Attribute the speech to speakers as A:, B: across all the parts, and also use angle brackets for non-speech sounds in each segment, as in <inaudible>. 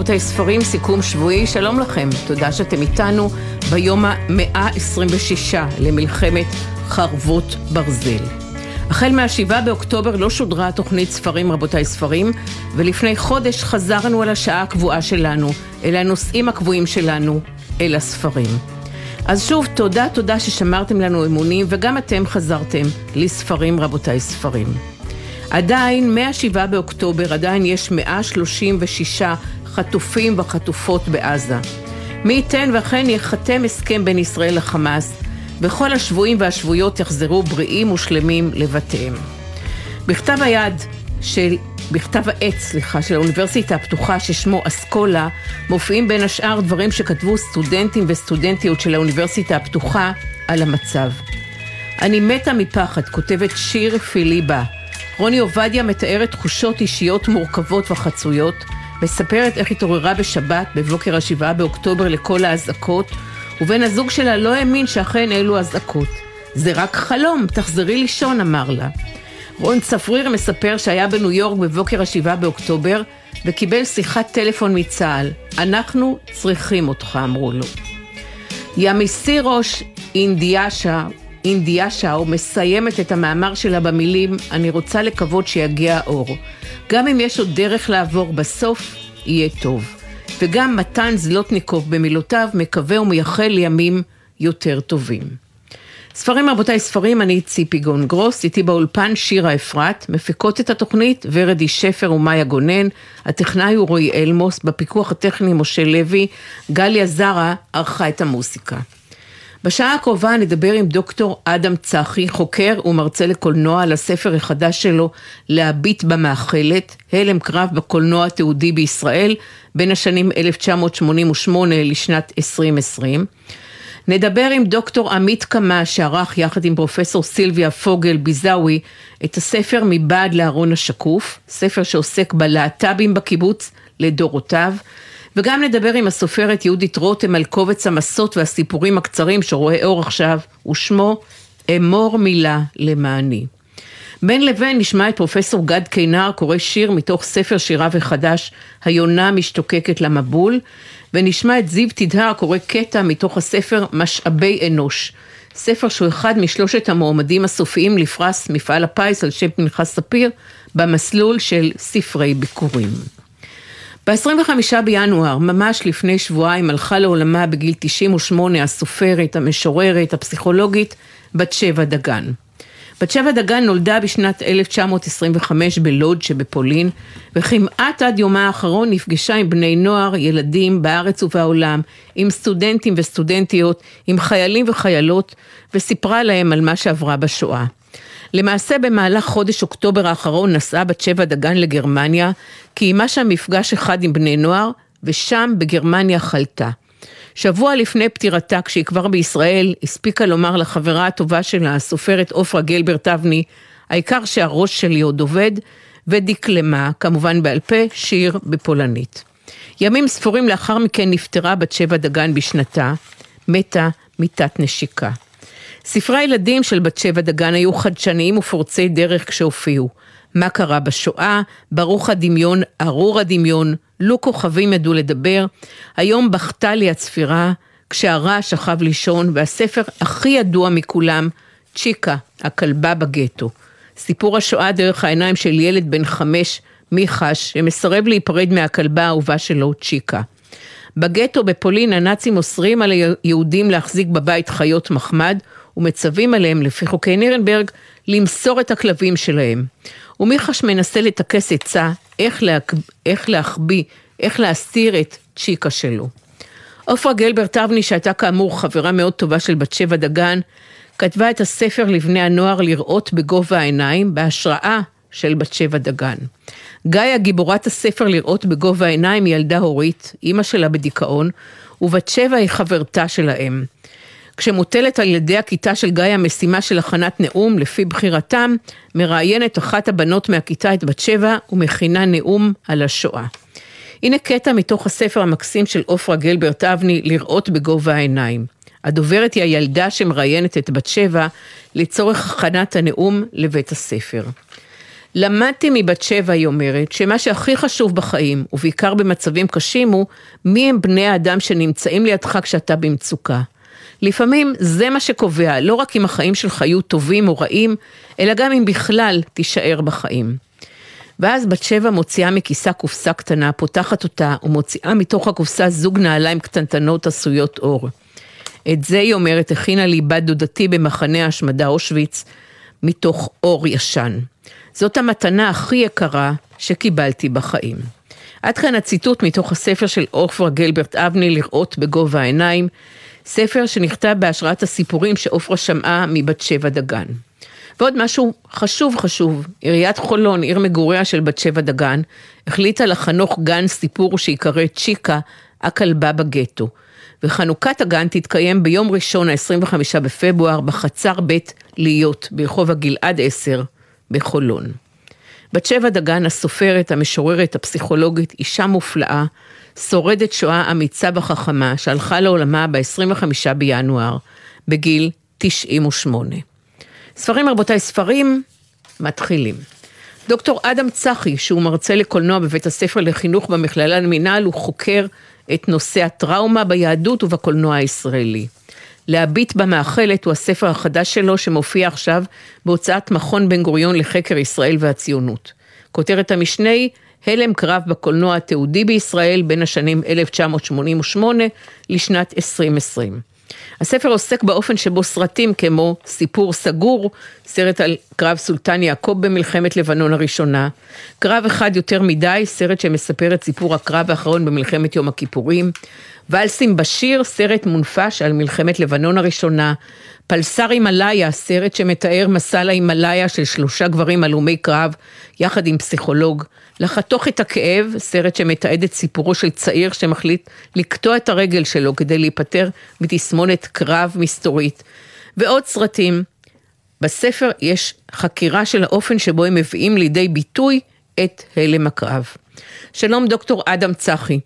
A: רבותיי, ספרים, סיכום שבועי, שלום לכם. תודה שאתם איתנו ביום ה-126 למלחמת חרבות ברזל. החל מה-7 באוקטובר לא שודרה התוכנית ספרים, רבותיי, ספרים, ולפני חודש חזרנו על השעה הקבועה שלנו, אל הנושאים הקבועים שלנו, אל הספרים. אז שוב, תודה, תודה ששמרתם לנו אמונים, וגם אתם חזרתם לספרים, רבותיי, ספרים. עדיין, מ-7 באוקטובר, עדיין יש 136 חטופים וחטופות בעזה. מי ייתן ואכן ייחתם הסכם בין ישראל לחמאס, וכל השבויים והשבויות יחזרו בריאים ושלמים לבתיהם. בכתב היד של, בכתב העת, סליחה, של האוניברסיטה הפתוחה ששמו אסכולה, מופיעים בין השאר דברים שכתבו סטודנטים וסטודנטיות של האוניברסיטה הפתוחה על המצב. אני מתה מפחד, כותבת שיר פיליבה. רוני עובדיה מתארת תחושות אישיות מורכבות וחצויות, מספרת איך התעוררה בשבת, בבוקר השבעה באוקטובר, לכל האזעקות, ובן הזוג שלה לא האמין שאכן אלו אזעקות. זה רק חלום, תחזרי לישון, אמר לה. רון צפריר מספר שהיה בניו יורק בבוקר השבעה באוקטובר, וקיבל שיחת טלפון מצה"ל. אנחנו צריכים אותך, אמרו לו. ימיסירוש אינדיאשה, אינדיאשאו מסיימת את המאמר שלה במילים אני רוצה לקוות שיגיע האור. גם אם יש עוד דרך לעבור בסוף, יהיה טוב. וגם מתן זלוטניקוב במילותיו מקווה ומייחל לימים יותר טובים. ספרים רבותיי ספרים, אני ציפי גון גרוס, איתי באולפן שירה אפרת, מפיקות את התוכנית ורדי שפר ומאיה גונן, הטכנאי הוא רועי אלמוס, בפיקוח הטכני משה לוי, גליה זרה ערכה את המוסיקה. בשעה הקרובה נדבר עם דוקטור אדם צחי, חוקר ומרצה לקולנוע על הספר החדש שלו, להביט במאכלת, הלם קרב בקולנוע התיעודי בישראל, בין השנים 1988 לשנת 2020. נדבר עם דוקטור עמית קמה שערך יחד עם פרופסור סילביה פוגל ביזאווי את הספר מבעד לארון השקוף, ספר שעוסק בלהט"בים בקיבוץ לדורותיו. וגם נדבר עם הסופרת יהודית רותם על קובץ המסות והסיפורים הקצרים שרואה אור עכשיו, ושמו אמור מילה למעני. בין לבין נשמע את פרופסור גד קינר קורא שיר מתוך ספר שיריו החדש, היונה משתוקקת למבול, ונשמע את זיו תדהר קורא קטע מתוך הספר משאבי אנוש, ספר שהוא אחד משלושת המועמדים הסופיים לפרס מפעל הפיס על שם פנחס ספיר, במסלול של ספרי ביקורים. ב-25 בינואר, ממש לפני שבועיים, הלכה לעולמה בגיל 98 הסופרת, המשוררת, הפסיכולוגית, בת שבע דגן. בת שבע דגן נולדה בשנת 1925 בלוד שבפולין, וכמעט עד יומה האחרון נפגשה עם בני נוער, ילדים בארץ ובעולם, עם סטודנטים וסטודנטיות, עם חיילים וחיילות, וסיפרה להם על מה שעברה בשואה. למעשה במהלך חודש אוקטובר האחרון נסעה בת שבע דגן לגרמניה, קיימה שם מפגש אחד עם בני נוער, ושם בגרמניה חלתה. שבוע לפני פטירתה, כשהיא כבר בישראל, הספיקה לומר לחברה הטובה שלה, הסופרת עופרה גלברט אבני, העיקר שהראש שלי עוד עובד, ודקלמה, כמובן בעל פה, שיר בפולנית. ימים ספורים לאחר מכן נפטרה בת שבע דגן בשנתה, מתה מיתת נשיקה. ספרי הילדים של בת שבע דגן היו חדשניים ופורצי דרך כשהופיעו. מה קרה בשואה, ברוך הדמיון, ארור הדמיון, לו כוכבים ידעו לדבר, היום בכתה לי הצפירה, כשהרע שכב לישון, והספר הכי ידוע מכולם, צ'יקה, הכלבה בגטו. סיפור השואה דרך העיניים של ילד בן חמש, מיחש, שמסרב להיפרד מהכלבה האהובה שלו, צ'יקה. בגטו בפולין הנאצים אוסרים על היהודים להחזיק בבית חיות מחמד ומצווים עליהם לפי חוקי נירנברג למסור את הכלבים שלהם. ומיחש מנסה לטכס עצה איך, להק... איך להחביא, איך להסתיר את צ'יקה שלו. עופרה גלברט אבני, שהייתה כאמור חברה מאוד טובה של בת שבע דגן, כתבה את הספר לבני הנוער לראות בגובה העיניים, בהשראה של בת שבע דגן. גיא, גיבורת הספר לראות בגובה העיניים, ילדה הורית, אימא שלה בדיכאון, ובת שבע היא חברתה של האם. כשמוטלת על ידי הכיתה של גיא המשימה של הכנת נאום, לפי בחירתם, מראיינת אחת הבנות מהכיתה את בת שבע ומכינה נאום על השואה. הנה קטע מתוך הספר המקסים של עופרה גלברט אבני, לראות בגובה העיניים. הדוברת היא הילדה שמראיינת את בת שבע לצורך הכנת הנאום לבית הספר. למדתי מבת שבע, היא אומרת, שמה שהכי חשוב בחיים, ובעיקר במצבים קשים, הוא מי הם בני האדם שנמצאים לידך כשאתה במצוקה. לפעמים זה מה שקובע, לא רק אם החיים שלך יהיו טובים או רעים, אלא גם אם בכלל תישאר בחיים. ואז בת שבע מוציאה מכיסה קופסה קטנה, פותחת אותה ומוציאה מתוך הקופסה זוג נעליים קטנטנות עשויות אור. את זה, היא אומרת, הכינה לי בת דודתי במחנה ההשמדה אושוויץ, מתוך אור ישן. זאת המתנה הכי יקרה שקיבלתי בחיים. עד כאן הציטוט מתוך הספר של עופרה גלברט אבני, לראות בגובה העיניים, ספר שנכתב בהשראת הסיפורים שעופרה שמעה מבת שבע דגן. ועוד משהו חשוב חשוב, עיריית חולון, עיר מגוריה של בת שבע דגן, החליטה לחנוך גן סיפור שיקרא צ'יקה, הכלבה בגטו. וחנוכת הגן תתקיים ביום ראשון ה-25 בפברואר בחצר בית להיות ברחוב הגלעד 10 בחולון. בת שבע דגן, הסופרת, המשוררת, הפסיכולוגית, אישה מופלאה, שורדת שואה אמיצה וחכמה, שהלכה לעולמה ב-25 בינואר, בגיל 98. ספרים רבותיי, ספרים מתחילים. דוקטור אדם צחי, שהוא מרצה לקולנוע בבית הספר לחינוך במכללה למינהל, הוא חוקר את נושא הטראומה ביהדות ובקולנוע הישראלי. להביט במאכלת הוא הספר החדש שלו שמופיע עכשיו בהוצאת מכון בן גוריון לחקר ישראל והציונות. כותרת המשנה היא הלם קרב בקולנוע התיעודי בישראל בין השנים 1988 לשנת 2020. הספר עוסק באופן שבו סרטים כמו סיפור סגור, סרט על קרב סולטן יעקב במלחמת לבנון הראשונה, קרב אחד יותר מדי, סרט שמספר את סיפור הקרב האחרון במלחמת יום הכיפורים, ואלסים בשיר, סרט מונפש על מלחמת לבנון הראשונה, פלסר הימאליה, סרט שמתאר מסע להימאליה של שלושה גברים הלומי קרב, יחד עם פסיכולוג, לחתוך את הכאב, סרט שמתעד את סיפורו של צעיר שמחליט לקטוע את הרגל שלו כדי להיפטר מתסמונת קרב מסתורית, ועוד סרטים. בספר יש חקירה של האופן שבו הם מביאים לידי ביטוי את הלם הקרב. שלום דוקטור אדם צחי.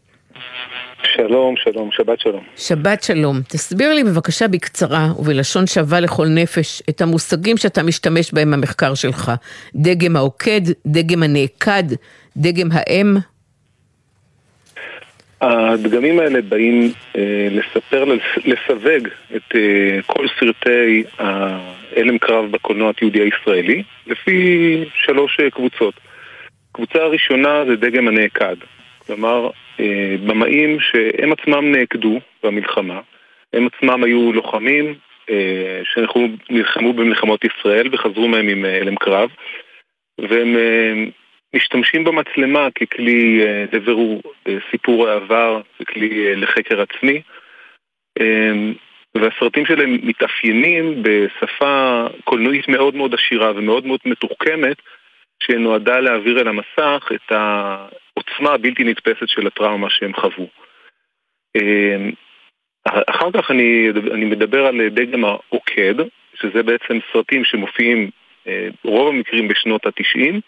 B: שלום, שלום, שבת שלום.
A: שבת שלום. תסביר לי בבקשה בקצרה ובלשון שווה לכל נפש את המושגים שאתה משתמש בהם במחקר שלך. דגם העוקד, דגם הנעקד, דגם האם.
B: הדגמים האלה באים אה, לספר, לסווג את אה, כל סרטי ההלם קרב בקולנוע התיעודי הישראלי לפי שלוש אה, קבוצות. קבוצה הראשונה זה דגם הנעקד. כלומר, במאים שהם עצמם נעקדו במלחמה, הם עצמם היו לוחמים אה, שנלחמו במלחמות ישראל וחזרו מהם עם אה, הלם קרב, והם משתמשים במצלמה ככלי לבירור סיפור העבר, ככלי לחקר עצמי. והסרטים שלהם מתאפיינים בשפה קולנועית מאוד מאוד עשירה ומאוד מאוד מתוחכמת, שנועדה להעביר אל המסך את העוצמה הבלתי נתפסת של הטראומה שהם חוו. אמ, אחר כך אני, אני מדבר על דגם העוקד, שזה בעצם סרטים שמופיעים אה, רוב המקרים בשנות התשעים.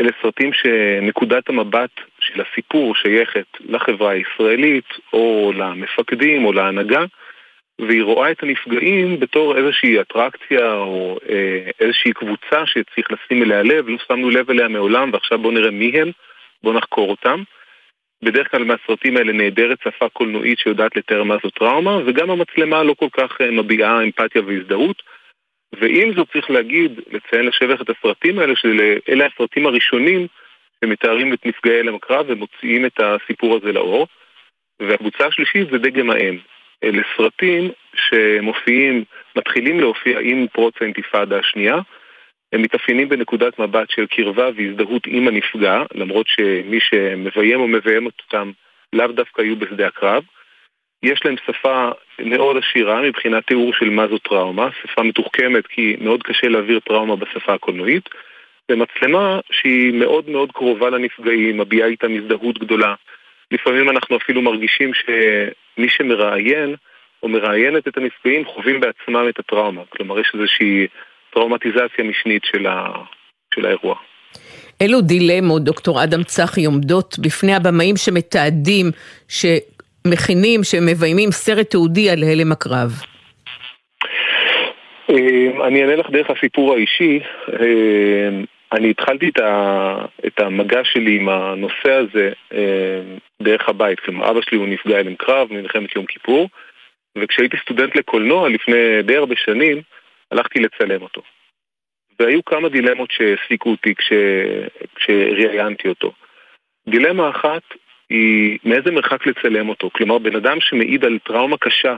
B: אלה סרטים שנקודת המבט של הסיפור שייכת לחברה הישראלית, או למפקדים, או להנהגה, והיא רואה את הנפגעים בתור איזושהי אטרקציה או אה, איזושהי קבוצה שצריך לשים אליה לב, לא שמנו לב אליה מעולם ועכשיו בואו נראה מי הם, בואו נחקור אותם. בדרך כלל מהסרטים האלה נעדרת שפה קולנועית שיודעת לתאר מה זו טראומה, וגם המצלמה לא כל כך אה, מביעה אמפתיה והזדהות. ועם זאת צריך להגיד, לציין לשבח את הסרטים האלה, שאלה הסרטים הראשונים שמתארים את נפגעי הלם הקרב ומוציאים את הסיפור הזה לאור. והקבוצה השלישית זה דגם האם. אלה סרטים שמופיעים, מתחילים להופיע עם פרוץ האינתיפאדה השנייה. הם מתאפיינים בנקודת מבט של קרבה והזדהות עם הנפגע, למרות שמי שמביים או מביים אותם לאו דווקא היו בשדה הקרב. יש להם שפה מאוד עשירה מבחינת תיאור של מה זו טראומה, שפה מתוחכמת כי מאוד קשה להעביר טראומה בשפה הקולנועית, ומצלמה שהיא מאוד מאוד קרובה לנפגעים, מביעה איתם הזדהות גדולה. לפעמים אנחנו אפילו מרגישים שמי שמראיין או מראיינת את הנפגעים חווים בעצמם את הטראומה. כלומר, יש איזושהי טראומטיזציה משנית של, ה... של האירוע.
A: אילו דילמות, דוקטור אדם צחי, עומדות בפני הבמאים שמתעדים, שמכינים, שמביימים סרט תיעודי על הלם הקרב?
B: אמ, אני אענה לך דרך הסיפור האישי. אמ, אני התחלתי את, ה, את המגע שלי עם הנושא הזה אה, דרך הבית. כלומר, אבא שלי הוא נפגע הלם קרב ממלחמת יום כיפור, וכשהייתי סטודנט לקולנוע לפני די הרבה שנים, הלכתי לצלם אותו. והיו כמה דילמות שהעסיקו אותי כש, כשראיינתי אותו. דילמה אחת היא מאיזה מרחק לצלם אותו. כלומר, בן אדם שמעיד על טראומה קשה,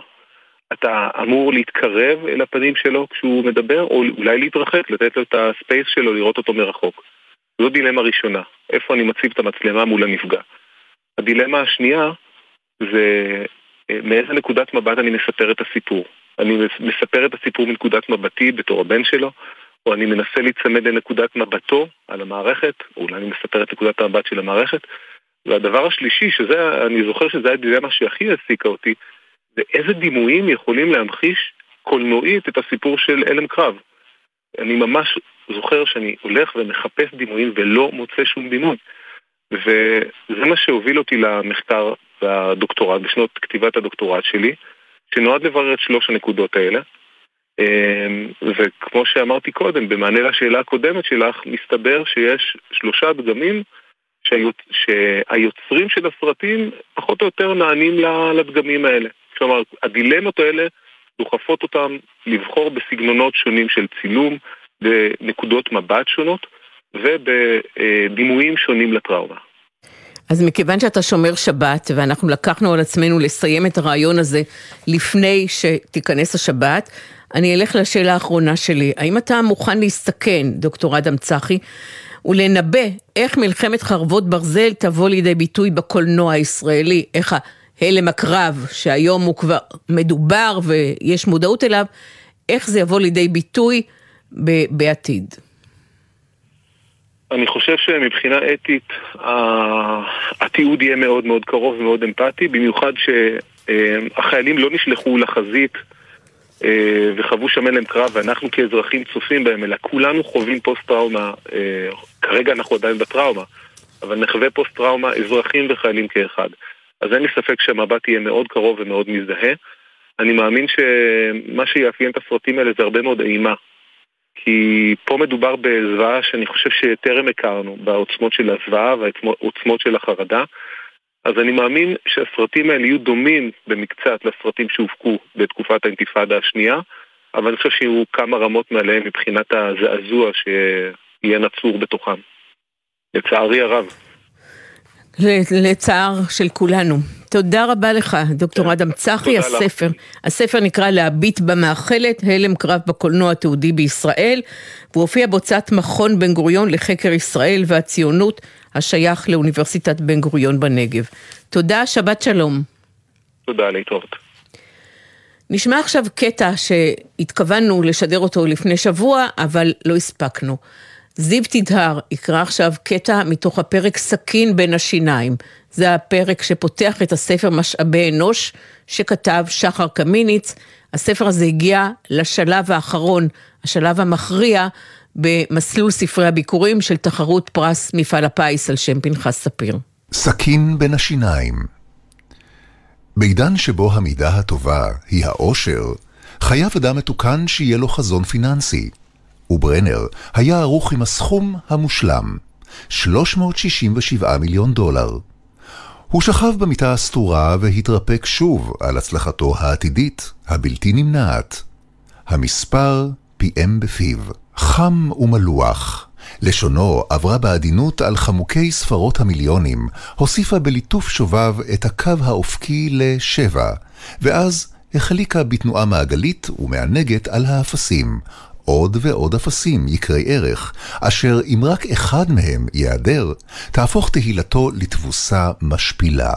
B: אתה אמור להתקרב אל הפנים שלו כשהוא מדבר, או אולי להתרחק, לתת לו את הספייס שלו, לראות אותו מרחוק. זו דילמה ראשונה, איפה אני מציב את המצלמה מול הנפגע. הדילמה השנייה זה אה, מאיזה נקודת מבט אני מספר את הסיפור. אני מספר את הסיפור מנקודת מבטי בתור הבן שלו, או אני מנסה להיצמד לנקודת מבטו על המערכת, או אולי אני מספר את נקודת המבט של המערכת. והדבר השלישי, שזה, אני זוכר שזה הדילמה שהכי העסיקה אותי, זה איזה דימויים יכולים להמחיש קולנועית את הסיפור של הלם קרב. אני ממש זוכר שאני הולך ומחפש דימויים ולא מוצא שום דימוי. וזה מה שהוביל אותי למחקר והדוקטורט, בשנות כתיבת הדוקטורט שלי, שנועד לברר את שלוש הנקודות האלה. אמ, וכמו שאמרתי קודם, במענה לשאלה הקודמת שלך, מסתבר שיש שלושה דגמים שהיוצרים של הסרטים פחות או יותר נענים לדגמים האלה. כלומר, הדילמות האלה דוחפות אותם לבחור בסגנונות שונים של צילום, בנקודות מבט שונות ובדימויים שונים לטראומה.
A: אז מכיוון שאתה שומר שבת, ואנחנו לקחנו על עצמנו לסיים את הרעיון הזה לפני שתיכנס השבת, אני אלך לשאלה האחרונה שלי. האם אתה מוכן להסתכן, דוקטור אדם צחי, ולנבא איך מלחמת חרבות ברזל תבוא לידי ביטוי בקולנוע הישראלי? איך הלם הקרב, שהיום הוא כבר מדובר ויש מודעות אליו, איך זה יבוא לידי ביטוי בעתיד?
B: אני חושב שמבחינה אתית התיעוד יהיה מאוד מאוד קרוב ומאוד אמפתי, במיוחד שהחיילים לא נשלחו לחזית אה, וחוו שם הלם קרב ואנחנו כאזרחים צופים בהם, אלא כולנו חווים פוסט-טראומה, אה, כרגע אנחנו עדיין בטראומה, אבל נחווה פוסט-טראומה אזרחים וחיילים כאחד. אז אין לי ספק שהמבט יהיה מאוד קרוב ומאוד מזדהה. אני מאמין שמה שיאפיין את הסרטים האלה זה הרבה מאוד אימה. כי פה מדובר בזוועה שאני חושב שטרם הכרנו, בעוצמות של הזוועה והעוצמות של החרדה. אז אני מאמין שהסרטים האלה יהיו דומים במקצת לסרטים שהופקו בתקופת האינתיפאדה השנייה, אבל אני חושב שיהיו כמה רמות מעליהם מבחינת הזעזוע שיהיה נצור בתוכם. לצערי הרב.
A: לצער של כולנו. תודה רבה לך, דוקטור. אדם צחי, הספר. הספר נקרא להביט במאכלת, הלם קרב בקולנוע התיעודי בישראל, והוא הופיע בהוצאת מכון בן גוריון לחקר ישראל והציונות, השייך לאוניברסיטת בן גוריון בנגב. תודה, שבת שלום.
B: תודה, להתראות.
A: נשמע עכשיו קטע שהתכוונו לשדר אותו לפני שבוע, אבל לא הספקנו. זיו תדהר יקרא עכשיו קטע מתוך הפרק סכין בין השיניים. זה הפרק שפותח את הספר משאבי אנוש שכתב שחר קמיניץ. הספר הזה הגיע לשלב האחרון, השלב המכריע, במסלול ספרי הביקורים של תחרות פרס מפעל הפיס על שם פנחס ספיר.
C: סכין בין השיניים בעידן שבו המידה הטובה היא העושר, חייב אדם מתוקן שיהיה לו חזון פיננסי. וברנר היה ערוך עם הסכום המושלם, 367 מיליון דולר. הוא שכב במיטה הסתורה והתרפק שוב על הצלחתו העתידית, הבלתי נמנעת. המספר פיהם בפיו, חם ומלוח. לשונו עברה בעדינות על חמוקי ספרות המיליונים, הוסיפה בליטוף שובב את הקו האופקי לשבע, ואז החליקה בתנועה מעגלית ומענגת על האפסים, עוד ועוד אפסים יקרי ערך, אשר אם רק אחד מהם ייעדר, תהפוך תהילתו לתבוסה משפילה.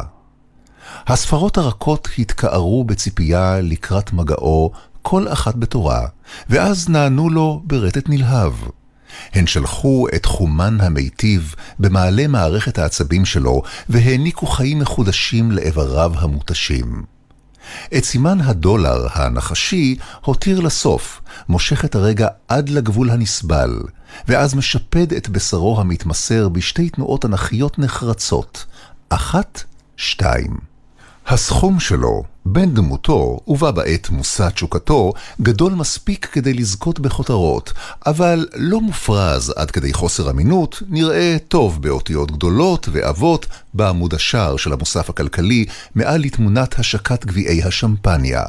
C: הספרות הרכות התקערו בציפייה לקראת מגעו, כל אחת בתורה, ואז נענו לו ברטט נלהב. הן שלחו את חומן המיטיב במעלה מערכת העצבים שלו, והעניקו חיים מחודשים לאיבריו המותשים. את סימן הדולר הנחשי הותיר לסוף, מושך את הרגע עד לגבול הנסבל, ואז משפד את בשרו המתמסר בשתי תנועות אנכיות נחרצות, אחת, שתיים. הסכום שלו, בן דמותו, ובה בעת מושא תשוקתו, גדול מספיק כדי לזכות בכותרות, אבל לא מופרז עד כדי חוסר אמינות, נראה טוב באותיות גדולות ועבות בעמוד השער של המוסף הכלכלי, מעל לתמונת השקת גביעי השמפניה.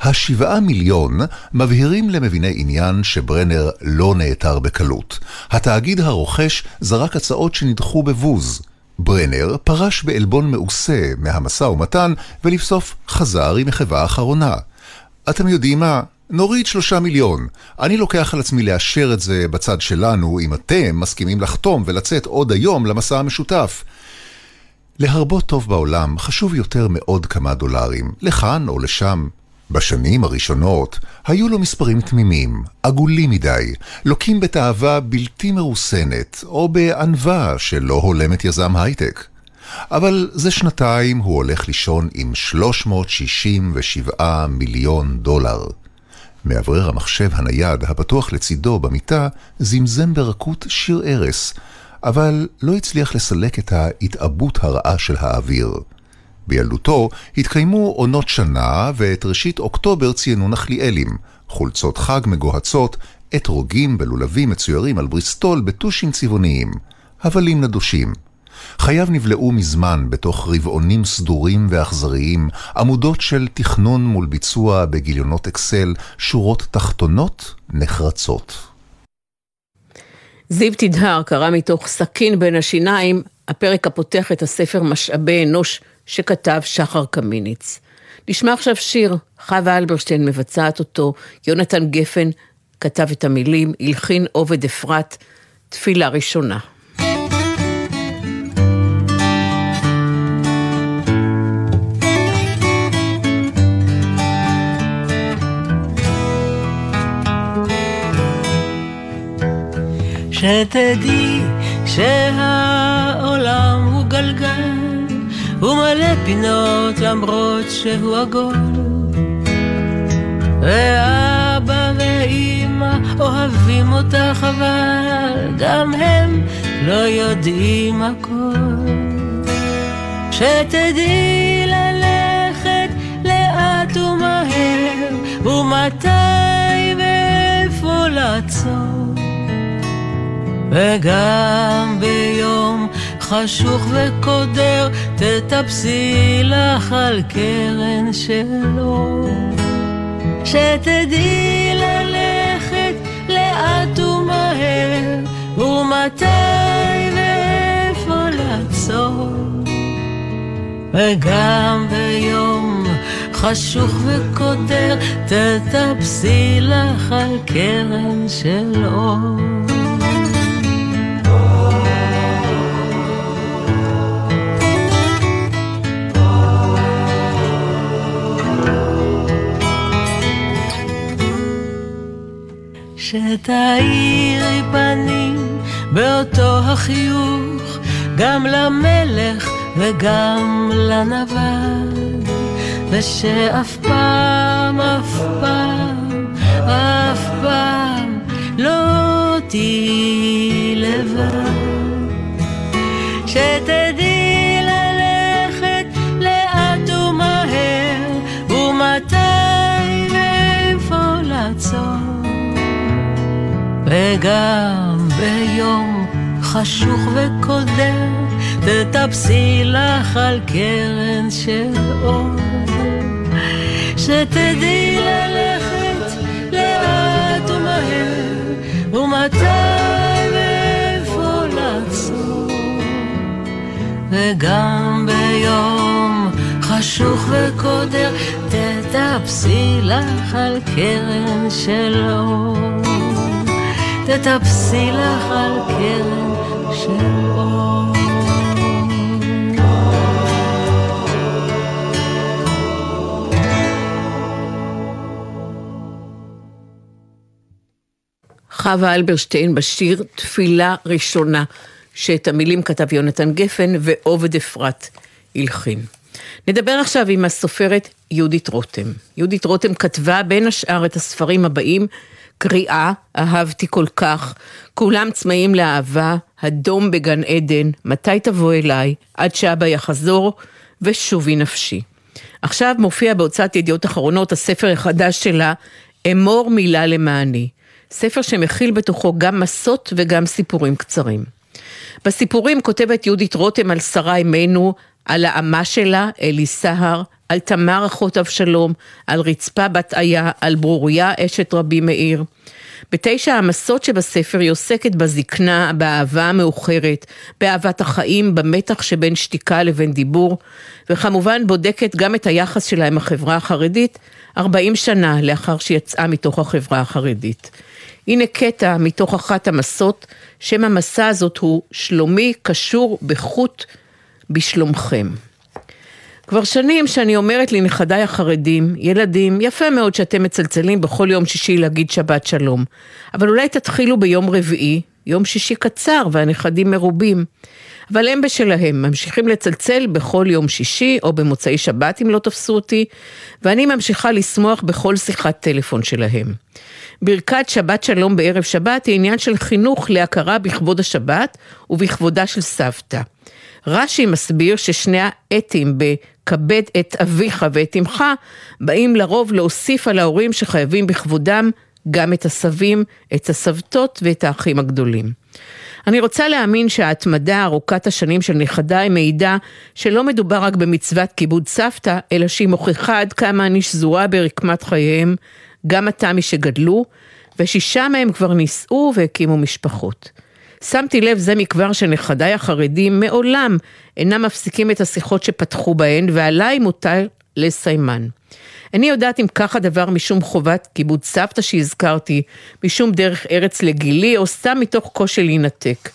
C: השבעה מיליון מבהירים למביני עניין שברנר לא נעתר בקלות. התאגיד הרוכש זרק הצעות שנדחו בבוז. ברנר פרש בעלבון מעושה מהמשא ומתן, ולבסוף חזר עם מחווה אחרונה. אתם יודעים מה? נוריד שלושה מיליון. אני לוקח על עצמי לאשר את זה בצד שלנו, אם אתם מסכימים לחתום ולצאת עוד היום למסע המשותף. להרבות טוב בעולם חשוב יותר מעוד כמה דולרים, לכאן או לשם. בשנים הראשונות היו לו מספרים תמימים, עגולים מדי, לוקים בתאווה בלתי מרוסנת, או בענווה שלא הולמת יזם הייטק. אבל זה שנתיים הוא הולך לישון עם 367 מיליון דולר. מאוורר המחשב הנייד הפתוח לצידו במיטה זמזם ברכות שיר ערש, אבל לא הצליח לסלק את ההתעבות הרעה של האוויר. בילדותו התקיימו עונות שנה, ואת ראשית אוקטובר ציינו נחליאלים, חולצות חג מגוהצות, אתרוגים בלולבים מצוירים על בריסטול בטושים צבעוניים, הבלים נדושים. חייו נבלעו מזמן בתוך רבעונים סדורים ואכזריים, עמודות של תכנון מול ביצוע בגיליונות אקסל, שורות תחתונות נחרצות.
A: זיו תדהר קרא מתוך סכין בין השיניים, הפרק הפותח את הספר משאבי אנוש שכתב שחר קמיניץ. נשמע עכשיו שיר, חווה אלברשטיין מבצעת אותו, יונתן גפן כתב את המילים, הלחין עובד אפרת, תפילה ראשונה.
D: שתדעי שהעולם הוא גלגל הוא מלא פינות למרות שהוא עגול. ואבא ואימא אוהבים אותך אבל גם הם לא יודעים הכל. שתדעי ללכת לאט ומהר ומתי ואיפה לעצור. וגם ביום חשוך וקודר, תטפסי לך על קרן שלו. שתדעי ללכת לאט ומהר, ומתי ואיפה לעצור. וגם ביום חשוך וקודר, תטפסי לך על קרן של אור. שתאירי פנים באותו החיוך גם למלך וגם לנבל ושאף פעם, אף פעם, אף פעם לא תהיי לבד. שתדעי וגם ביום חשוך וקודר, תטפסי לך על קרן של אור. שתדעי ללכת לאט ומהר, ומתי ואיפה לעצור. וגם ביום חשוך וקודר, תטפסי לך על קרן של אור. תטפסי לך על קרן של אור.
A: חווה אלברשטיין בשיר תפילה ראשונה, שאת המילים כתב יונתן גפן ועובד אפרת הלחין. נדבר עכשיו עם הסופרת יהודית רותם. יהודית רותם כתבה בין השאר את הספרים הבאים קריאה, אהבתי כל כך, כולם צמאים לאהבה, הדום בגן עדן, מתי תבוא אליי, עד שאבא יחזור, ושובי נפשי. עכשיו מופיע בהוצאת ידיעות אחרונות הספר החדש שלה, אמור מילה למעני. ספר שמכיל בתוכו גם מסות וגם סיפורים קצרים. בסיפורים כותבת יהודית רותם על שרה אמנו, על האמה שלה, אלי סהר, על תמר אחות אבשלום, על רצפה בת איה, על ברוריה אשת רבי מאיר. בתשע המסות שבספר היא עוסקת בזקנה, באהבה המאוחרת, באהבת החיים, במתח שבין שתיקה לבין דיבור, וכמובן בודקת גם את היחס שלה עם החברה החרדית, 40 שנה לאחר שיצאה מתוך החברה החרדית. הנה קטע מתוך אחת המסות, שם המסע הזאת הוא שלומי קשור בחוט בשלומכם. כבר שנים שאני אומרת לנכדיי החרדים, ילדים, יפה מאוד שאתם מצלצלים בכל יום שישי להגיד שבת שלום, אבל אולי תתחילו ביום רביעי, יום שישי קצר והנכדים מרובים. אבל הם בשלהם, ממשיכים לצלצל בכל יום שישי או במוצאי שבת אם לא תפסו אותי, ואני ממשיכה לשמוח בכל שיחת טלפון שלהם. ברכת שבת שלום בערב שבת היא עניין של חינוך להכרה בכבוד השבת ובכבודה של סבתא. רש"י מסביר ששני האתים בכבד את אביך ואת אמך באים לרוב להוסיף על ההורים שחייבים בכבודם גם את הסבים, את הסבתות ואת האחים הגדולים. אני רוצה להאמין שההתמדה ארוכת השנים של נכדיי מעידה שלא מדובר רק במצוות כיבוד סבתא, אלא שהיא מוכיחה עד כמה אני שזורה ברקמת חייהם, גם התמי שגדלו, ושישה מהם כבר נישאו והקימו משפחות. שמתי לב זה מכבר שנכדיי החרדים מעולם אינם מפסיקים את השיחות שפתחו בהן, ועליי מוטל לסיימן. איני יודעת אם כך הדבר משום חובת כיבוד סבתא שהזכרתי, משום דרך ארץ לגילי, או סתם מתוך קושי להינתק.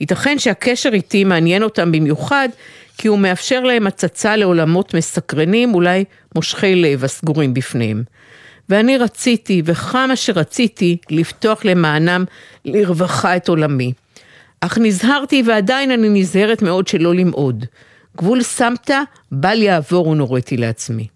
A: ייתכן שהקשר איתי מעניין אותם במיוחד, כי הוא מאפשר להם הצצה לעולמות מסקרנים, אולי מושכי לב הסגורים בפניהם. ואני רציתי, וכמה שרציתי, לפתוח למענם לרווחה את עולמי. אך נזהרתי ועדיין אני נזהרת מאוד שלא למעוד. גבול סמטה, בל יעבור ונוריתי לעצמי.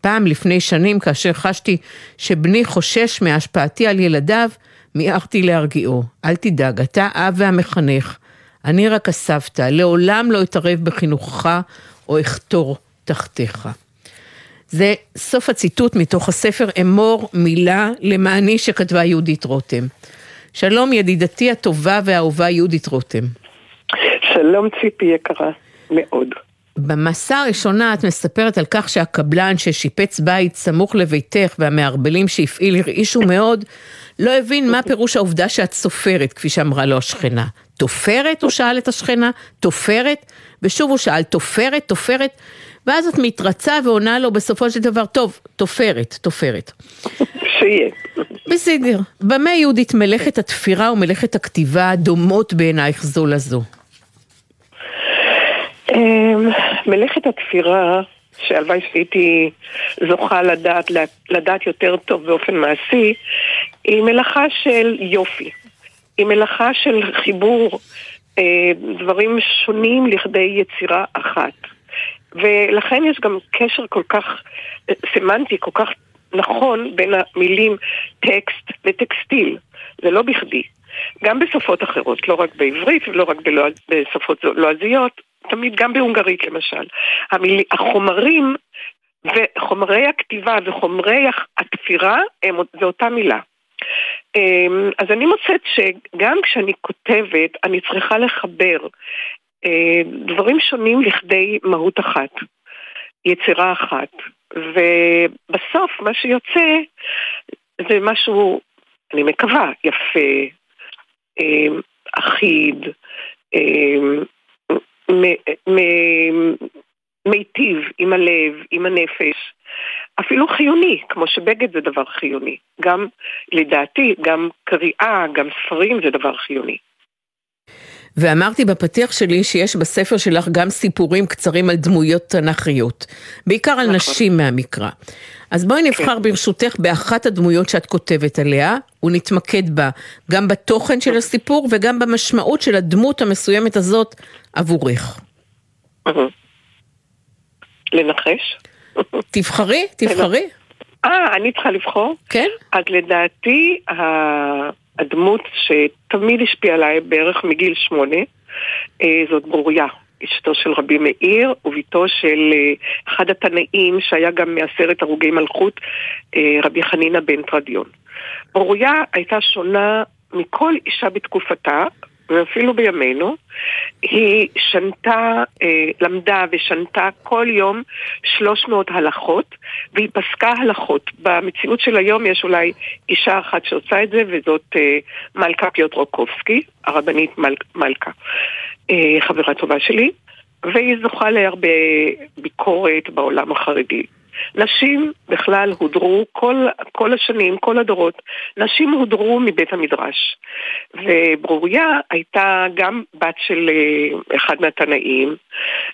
A: פעם לפני שנים, כאשר חשתי שבני חושש מהשפעתי על ילדיו, מיהרתי להרגיעו. אל תדאג, אתה אב והמחנך. אני רק הסבתא, לעולם לא אתערב בחינוכך או אחתור תחתיך. זה סוף הציטוט מתוך הספר אמור מילה למעני שכתבה יהודית רותם. שלום ידידתי הטובה והאהובה יהודית רותם.
E: שלום ציפי יקרה, מאוד.
A: במסע הראשונה את מספרת על כך שהקבלן ששיפץ בית סמוך לביתך והמערבלים שהפעיל הרעישו מאוד, לא הבין מה פירוש העובדה שאת סופרת, כפי שאמרה לו השכנה. תופרת? הוא שאל את השכנה, תופרת? ושוב הוא שאל, תופרת, תופרת? ואז את מתרצה ועונה לו בסופו של דבר, טוב, תופרת, תופרת.
E: שיהיה.
A: בסדר. במה יהודית מלאכת התפירה ומלאכת הכתיבה דומות בעינייך זו לזו?
E: אמ, מלאכת התפירה, שהלוואי שהייתי זוכה לדעת, לדעת יותר טוב באופן מעשי, היא מלאכה של יופי. היא מלאכה של חיבור אה, דברים שונים לכדי יצירה אחת. ולכן יש גם קשר כל כך אה, סמנטי, כל כך נכון בין המילים טקסט וטקסטיל. זה לא בכדי. גם בשפות אחרות, לא רק בעברית ולא רק בשפות לועזיות, תמיד גם בהונגרית למשל. המיל... החומרים וחומרי הכתיבה וחומרי התפירה הם, זה אותה מילה. אמ, אז אני מוצאת שגם כשאני כותבת, אני צריכה לחבר אה, דברים שונים לכדי מהות אחת, יצירה אחת. ובסוף מה שיוצא זה משהו, אני מקווה, יפה, אמ, אחיד, אמ, מיטיב עם הלב, עם הנפש, אפילו חיוני, כמו שבגד זה דבר חיוני. גם, לדעתי, גם קריאה, גם ספרים זה דבר חיוני.
A: ואמרתי בפתיח שלי שיש בספר שלך גם סיפורים קצרים על דמויות תנ"כיות, בעיקר על נכון. נשים מהמקרא. אז בואי נבחר כן. ברשותך באחת הדמויות שאת כותבת עליה, ונתמקד בה, גם בתוכן של הסיפור וגם במשמעות של הדמות המסוימת הזאת עבורך.
E: לנחש?
A: תבחרי, תבחרי.
E: אה, אני צריכה לבחור?
A: כן.
E: אז לדעתי, הדמות שתמיד השפיעה עליי בערך מגיל שמונה, אה, זאת ברוריה, אשתו של רבי מאיר וביתו של אה, אחד התנאים שהיה גם מעשרת הרוגי מלכות, אה, רבי חנינא בן תרדיון. ברוריה הייתה שונה מכל אישה בתקופתה, ואפילו בימינו, היא שנתה, אה, למדה ושנתה כל יום 300 הלכות, והיא פסקה הלכות. במציאות של היום יש אולי אישה אחת שעושה את זה, וזאת אה, מלכה פיוטרוקובסקי, הרבנית מל, מלכה, אה, חברה טובה שלי, והיא זוכה להרבה ביקורת בעולם החרדי. נשים בכלל הודרו כל, כל השנים, כל הדורות, נשים הודרו מבית המדרש. וברוריה הייתה גם בת של אה, אחד מהתנאים,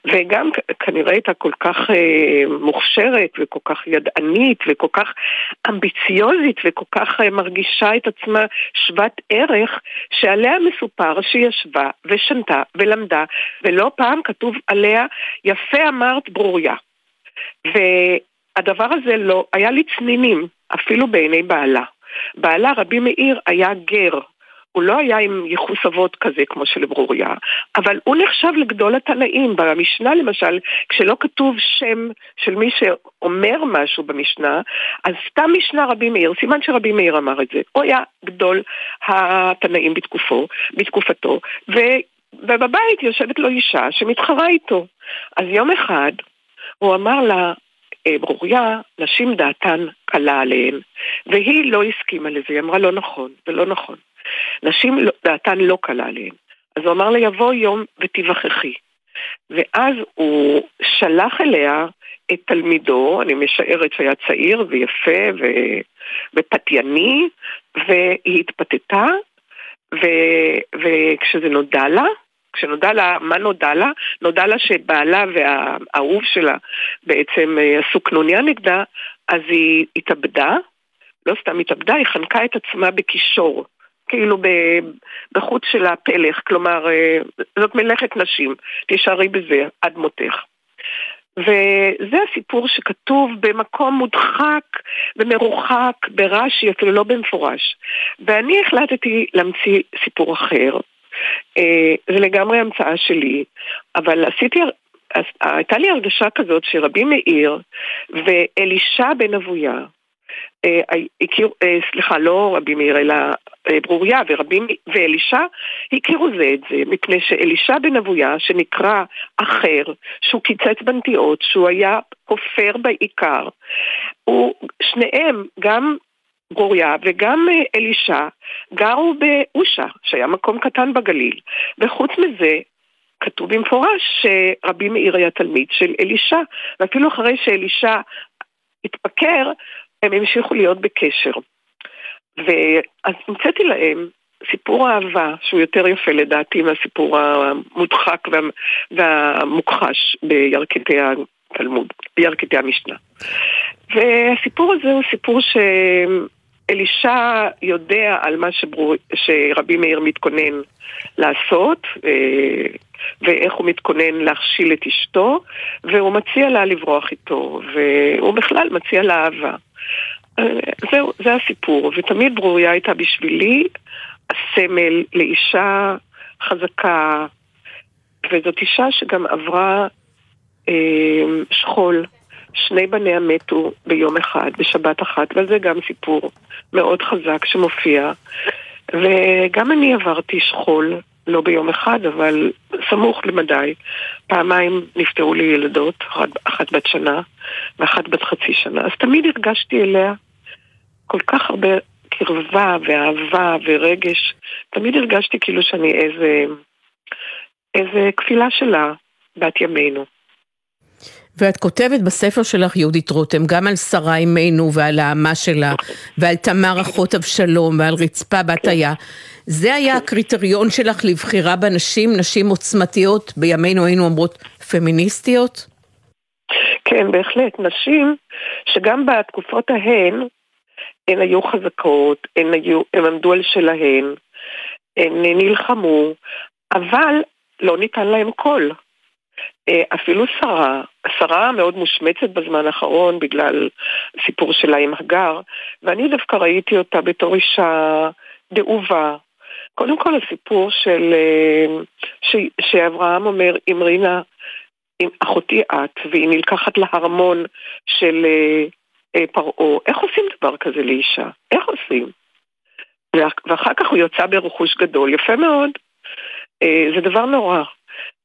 E: וגם כנראה הייתה כל כך אה, מוכשרת וכל כך ידענית וכל כך אמביציוזית וכל כך אה, מרגישה את עצמה שוות ערך, שעליה מסופר שהיא ישבה ושנתה ולמדה, ולא פעם כתוב עליה, יפה אמרת ברוריה. הדבר הזה לא, היה לי צנינים, אפילו בעיני בעלה. בעלה, רבי מאיר, היה גר. הוא לא היה עם ייחוס אבות כזה כמו של ברוריה, אבל הוא נחשב לגדול התנאים. במשנה למשל, כשלא כתוב שם של מי שאומר משהו במשנה, אז סתם משנה רבי מאיר, סימן שרבי מאיר אמר את זה. הוא היה גדול התנאים בתקופו, בתקופתו, ו... ובבית יושבת לו אישה שמתחרה איתו. אז יום אחד הוא אמר לה, ברוריה, נשים דעתן קלה עליהן, והיא לא הסכימה לזה, היא אמרה לא נכון, זה לא נכון. נשים לא, דעתן לא קלה עליהן. אז הוא אמר לה, יבוא יום ותיווכחי. ואז הוא שלח אליה את תלמידו, אני משערת שהיה צעיר ויפה ו... ופתייני, והיא התפתתה, ו... וכשזה נודע לה, כשנודע לה, מה נודע לה? נודע לה שבעלה והאהוב שלה בעצם אה, עשו קנוניה נגדה, אז היא התאבדה, לא סתם התאבדה, היא חנקה את עצמה בקישור. כאילו בחוץ של הפלך, כלומר, אה, זאת מלאכת נשים, תישארי בזה עד מותך. וזה הסיפור שכתוב במקום מודחק ומרוחק ברש"י, אפילו לא במפורש. ואני החלטתי להמציא סיפור אחר, זה לגמרי המצאה שלי, אבל עשיתי, הייתה לי הרגשה כזאת שרבי מאיר ואלישע בן אבויה, אה, הכיר, אה, סליחה, לא רבי מאיר, אלא ברוריה ורבי ואלישע הכירו זה את זה, מפני שאלישע בן אבויה, שנקרא אחר, שהוא קיצץ בנטיעות, שהוא היה כופר בעיקר, הוא, שניהם, גם גוריה וגם אה, אלישע גרו באושה, שהיה מקום קטן בגליל. וחוץ מזה, כתוב במפורש שרבי מאיר היה תלמיד של אלישע, ואפילו אחרי שאלישע התפקר, הם המשיכו להיות בקשר. ואז המצאתי להם סיפור אהבה, שהוא יותר יפה לדעתי מהסיפור המודחק וה... והמוכחש בירכתי התלמוד, בירכתי המשנה. והסיפור הזה הוא סיפור ש... אלישע יודע על מה שבר... שרבי מאיר מתכונן לעשות, אה, ואיך הוא מתכונן להכשיל את אשתו, והוא מציע לה לברוח איתו, והוא בכלל מציע לה אהבה. אה, זהו, זה הסיפור, ותמיד ברוריה הייתה בשבילי הסמל לאישה חזקה, וזאת אישה שגם עברה אה, שכול. שני בניה מתו ביום אחד, בשבת אחת, וזה גם סיפור מאוד חזק שמופיע. וגם אני עברתי שכול, לא ביום אחד, אבל סמוך למדי. פעמיים נפטרו לי ילדות, אחת, בת שנה ואחת בת חצי שנה, אז תמיד הרגשתי אליה כל כך הרבה קרבה ואהבה ורגש. תמיד הרגשתי כאילו שאני איזה, איזה כפילה שלה, בת ימינו.
A: ואת כותבת בספר שלך, יהודית רותם, גם על שרה אימנו ועל האמה שלה, ועל תמר אחות אבשלום, ועל רצפה בת היה. זה היה הקריטריון שלך לבחירה בנשים, נשים עוצמתיות, בימינו היינו אומרות פמיניסטיות?
E: כן, בהחלט. נשים שגם בתקופות ההן, הן היו חזקות, הן, היו, הן עמדו על שלהן, הן נלחמו, אבל לא ניתן להן קול. אה, אפילו שרה, שרה מאוד מושמצת בזמן האחרון בגלל סיפור שלה עם הגר, ואני דווקא ראיתי אותה בתור אישה דאובה. קודם כל הסיפור של... אה, ש, שאברהם אומר, אם רינה, אם אחותי את, והיא נלקחת להרמון של אה, פרעה, איך עושים דבר כזה לאישה? איך עושים? ואחר כך הוא יוצא ברכוש גדול, יפה מאוד. זה דבר נורא.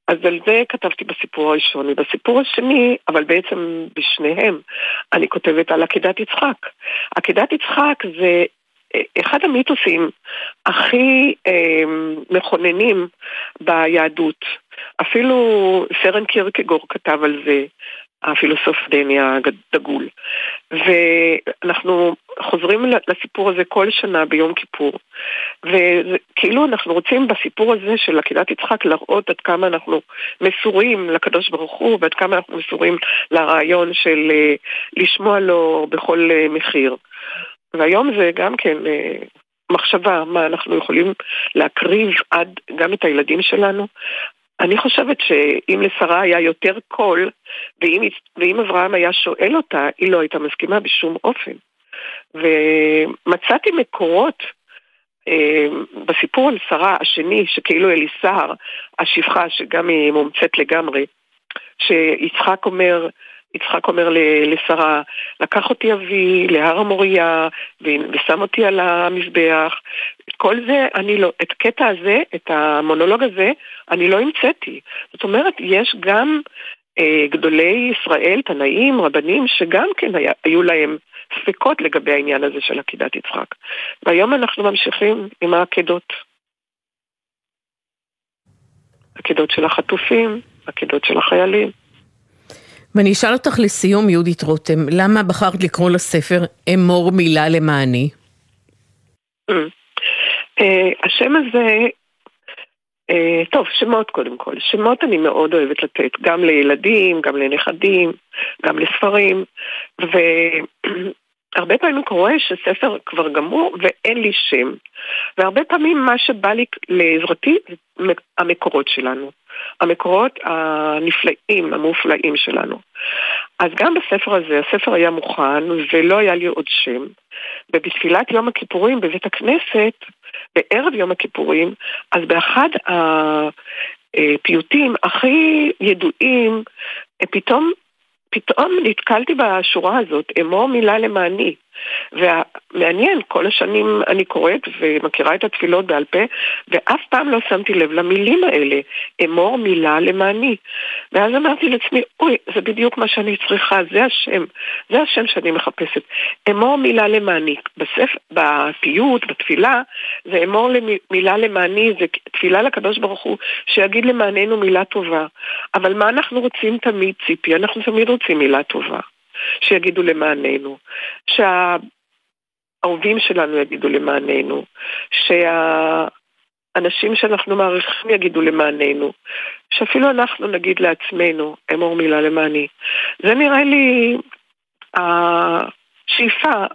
E: אז על זה כתבתי בסיפור הראשון. ובסיפור השני, אבל בעצם בשניהם, אני כותבת על עקדת יצחק. עקדת יצחק זה אה, אחד המיתוסים הכי אה, מכוננים ביהדות. אפילו סרן קירקגור כתב על זה, הפילוסוף דני הדגול. ואנחנו חוזרים לסיפור הזה כל שנה ביום כיפור. וכאילו אנחנו רוצים בסיפור הזה של עקידת יצחק להראות עד כמה אנחנו מסורים לקדוש ברוך הוא ועד כמה אנחנו מסורים לרעיון של אה, לשמוע לו בכל אה, מחיר. והיום זה גם כן אה, מחשבה, מה אנחנו יכולים להקריב עד גם את הילדים שלנו, אני חושבת שאם לשרה היה יותר קול, ואם, ואם אברהם היה שואל אותה, היא לא הייתה מסכימה בשום אופן. ומצאתי מקורות אה, בסיפור על שרה השני, שכאילו אליסהר, השפחה, שגם היא מומצאת לגמרי, שיצחק אומר, יצחק אומר לשרה, לקח אותי אבי להר המוריה ושם אותי על המזבח. כל זה, אני לא, את הקטע הזה, את המונולוג הזה, אני לא המצאתי. זאת אומרת, יש גם אה, גדולי ישראל, תנאים, רבנים, שגם כן היה, היו להם ספקות לגבי העניין הזה של עקידת יצחק. והיום אנחנו ממשיכים עם העקדות. עקדות של החטופים, עקדות של החיילים.
A: ואני אשאל אותך לסיום, יהודית רותם, למה בחרת לקרוא לספר אמור מילה למעני?
E: אה, השם הזה, אה, טוב, שמות קודם כל. שמות אני מאוד אוהבת לתת, גם לילדים, גם לנכדים, גם לספרים, והרבה <clears throat> פעמים קורה שספר כבר גמור ואין לי שם. והרבה פעמים מה שבא לי לעזרתי זה המקורות שלנו. המקורות הנפלאים, המופלאים שלנו. אז גם בספר הזה, הספר היה מוכן ולא היה לי עוד שם. ובתפילת יום הכיפורים בבית הכנסת, בערב יום הכיפורים, אז באחד הפיוטים הכי ידועים, פתאום פתאום נתקלתי בשורה הזאת, אמור מילה למעני. ומעניין, כל השנים אני קוראת ומכירה את התפילות בעל פה, ואף פעם לא שמתי לב למילים האלה, אמור מילה למעני. ואז אמרתי לעצמי, אוי, זה בדיוק מה שאני צריכה, זה השם, זה השם שאני מחפשת. אמור מילה למעני. בספר, בפיוט, בתפילה, זה אמור מילה למעני, זה תפילה לקדוש ברוך הוא, שיגיד למעננו מילה טובה. אבל מה אנחנו רוצים תמיד, ציפי? אנחנו תמיד רוצים מילה טובה. שיגידו למעננו, שהאהובים שלנו יגידו למעננו, שהאנשים שאנחנו מעריכים יגידו למעננו, שאפילו אנחנו נגיד לעצמנו, אמור מילה למעני. זה נראה לי השאיפה,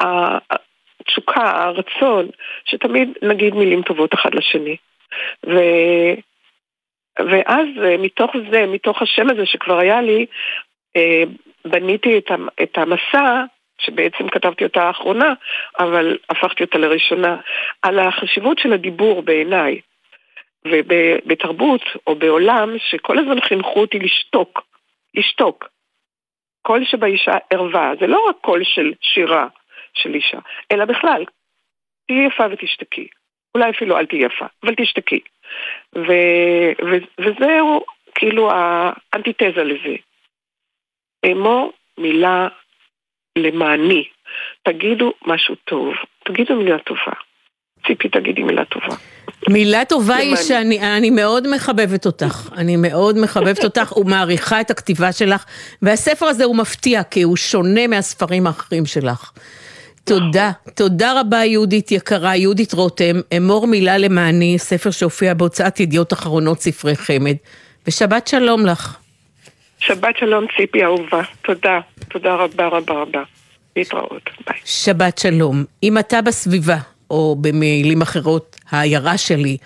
E: התשוקה, הרצון, שתמיד נגיד מילים טובות אחד לשני. ו... ואז מתוך זה, מתוך השם הזה שכבר היה לי, בניתי את המסע, שבעצם כתבתי אותה האחרונה, אבל הפכתי אותה לראשונה, על החשיבות של הדיבור בעיניי. ובתרבות או בעולם שכל הזמן חינכו אותי לשתוק, לשתוק. קול שבאישה ערווה, זה לא רק קול של שירה של אישה, אלא בכלל, תהיי יפה ותשתקי. אולי אפילו אל תהיי יפה, אבל תשתקי. ו, ו, וזהו כאילו האנטיתזה לזה. אמור מילה למעני. תגידו משהו טוב, תגידו מילה טובה. ציפי, תגידי מילה טובה.
A: מילה טובה היא שאני מאוד מחבבת אותך, אני מאוד מחבבת אותך ומעריכה את הכתיבה שלך, והספר הזה הוא מפתיע, כי הוא שונה מהספרים האחרים שלך. תודה, תודה רבה יהודית יקרה, יהודית רותם, אמור מילה למעני, ספר שהופיע בהוצאת ידיעות אחרונות ספרי חמד, ושבת שלום לך.
E: שבת שלום ציפי אהובה, תודה, תודה רבה רבה רבה. להתראות, ביי.
A: שבת שלום. אם אתה בסביבה, או במילים אחרות, העיירה שלי,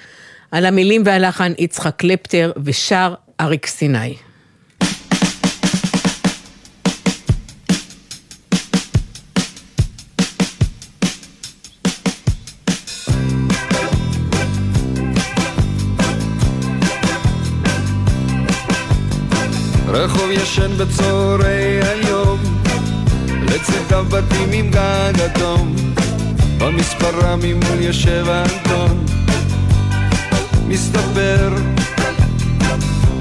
A: על המילים והלחן יצחק קלפטר ושר אריק סיני.
F: רחוב ישן בצהרי היום, לצדיו בתים עם גג אדום, במספרה ממול יושב האנטון, מסתבר,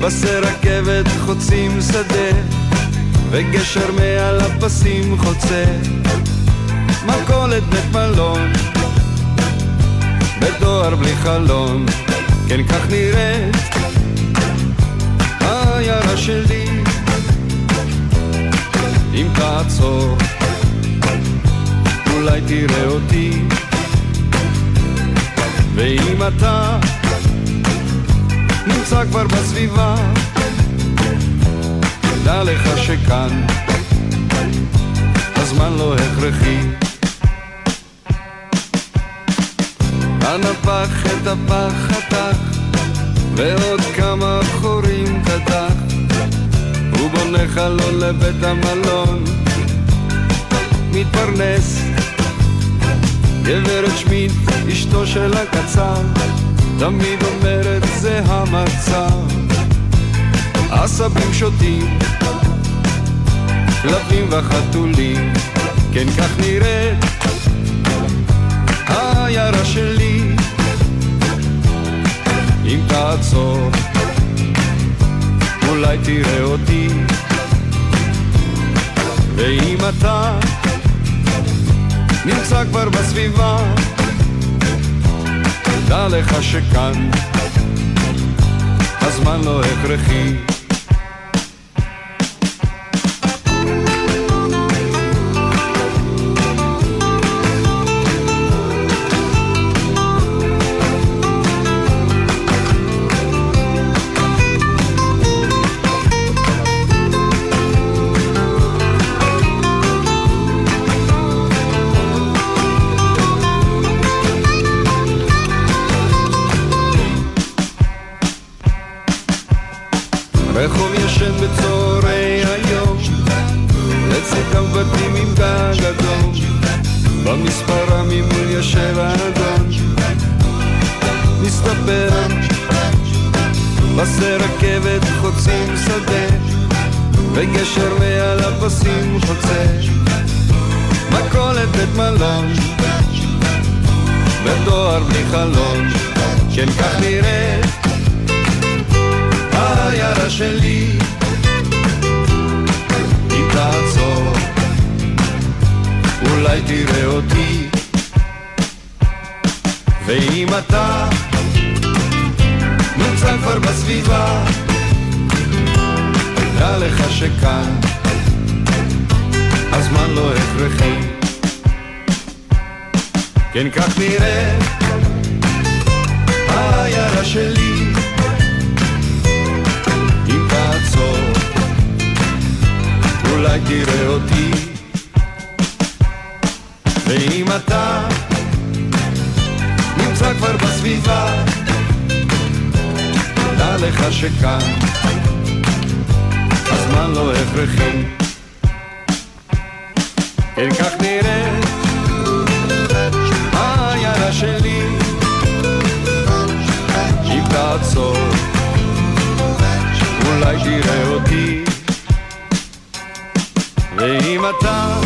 F: פסי רכבת חוצים שדה, וגשר מעל הפסים חוצה, מכולת בית מלון, בדואר בלי חלון, כן כך נראית העיירה שלי. אם תעצור, אולי תראה אותי. ואם אתה נמצא כבר בסביבה, תדע לך שכאן הזמן לא הכרחי. הנפח את הפח חתך, ועוד כמה חורים קדח, הוא בונה חלון לבית המלון, מתפרנס. גברת שמיט, אשתו של הקצר, תמיד אומרת זה המצב. עשבים שוטים, כלבים וחתולים, כן כך נראית העיירה שלי. אם תעצור, אולי תראה אותי. ואם אתה נמצא כבר בסביבה, דע לך שכאן הזמן לא הכרחי. יושב האדון, מסתבר, פסי רכבת חוצים שדה, וגשר מעל הפסים חוצה, מכולת בית מלון, בדואר בלי חלון, כן כך נראית העיירה שלי אם תעצור אולי תראה אותי ואם אתה נמצא כבר בסביבה דע לך שכאן הזמן לא הכרחי כן כך נראה העיירה שלי אם תעצור, אולי תראה אותי. ואם אתה כבר בסביבה, דע לך שכאן הזמן לא הכרחי. כן כך נראה. העיירה שלי, אם תעצור אולי תראה אותי. ואם אתה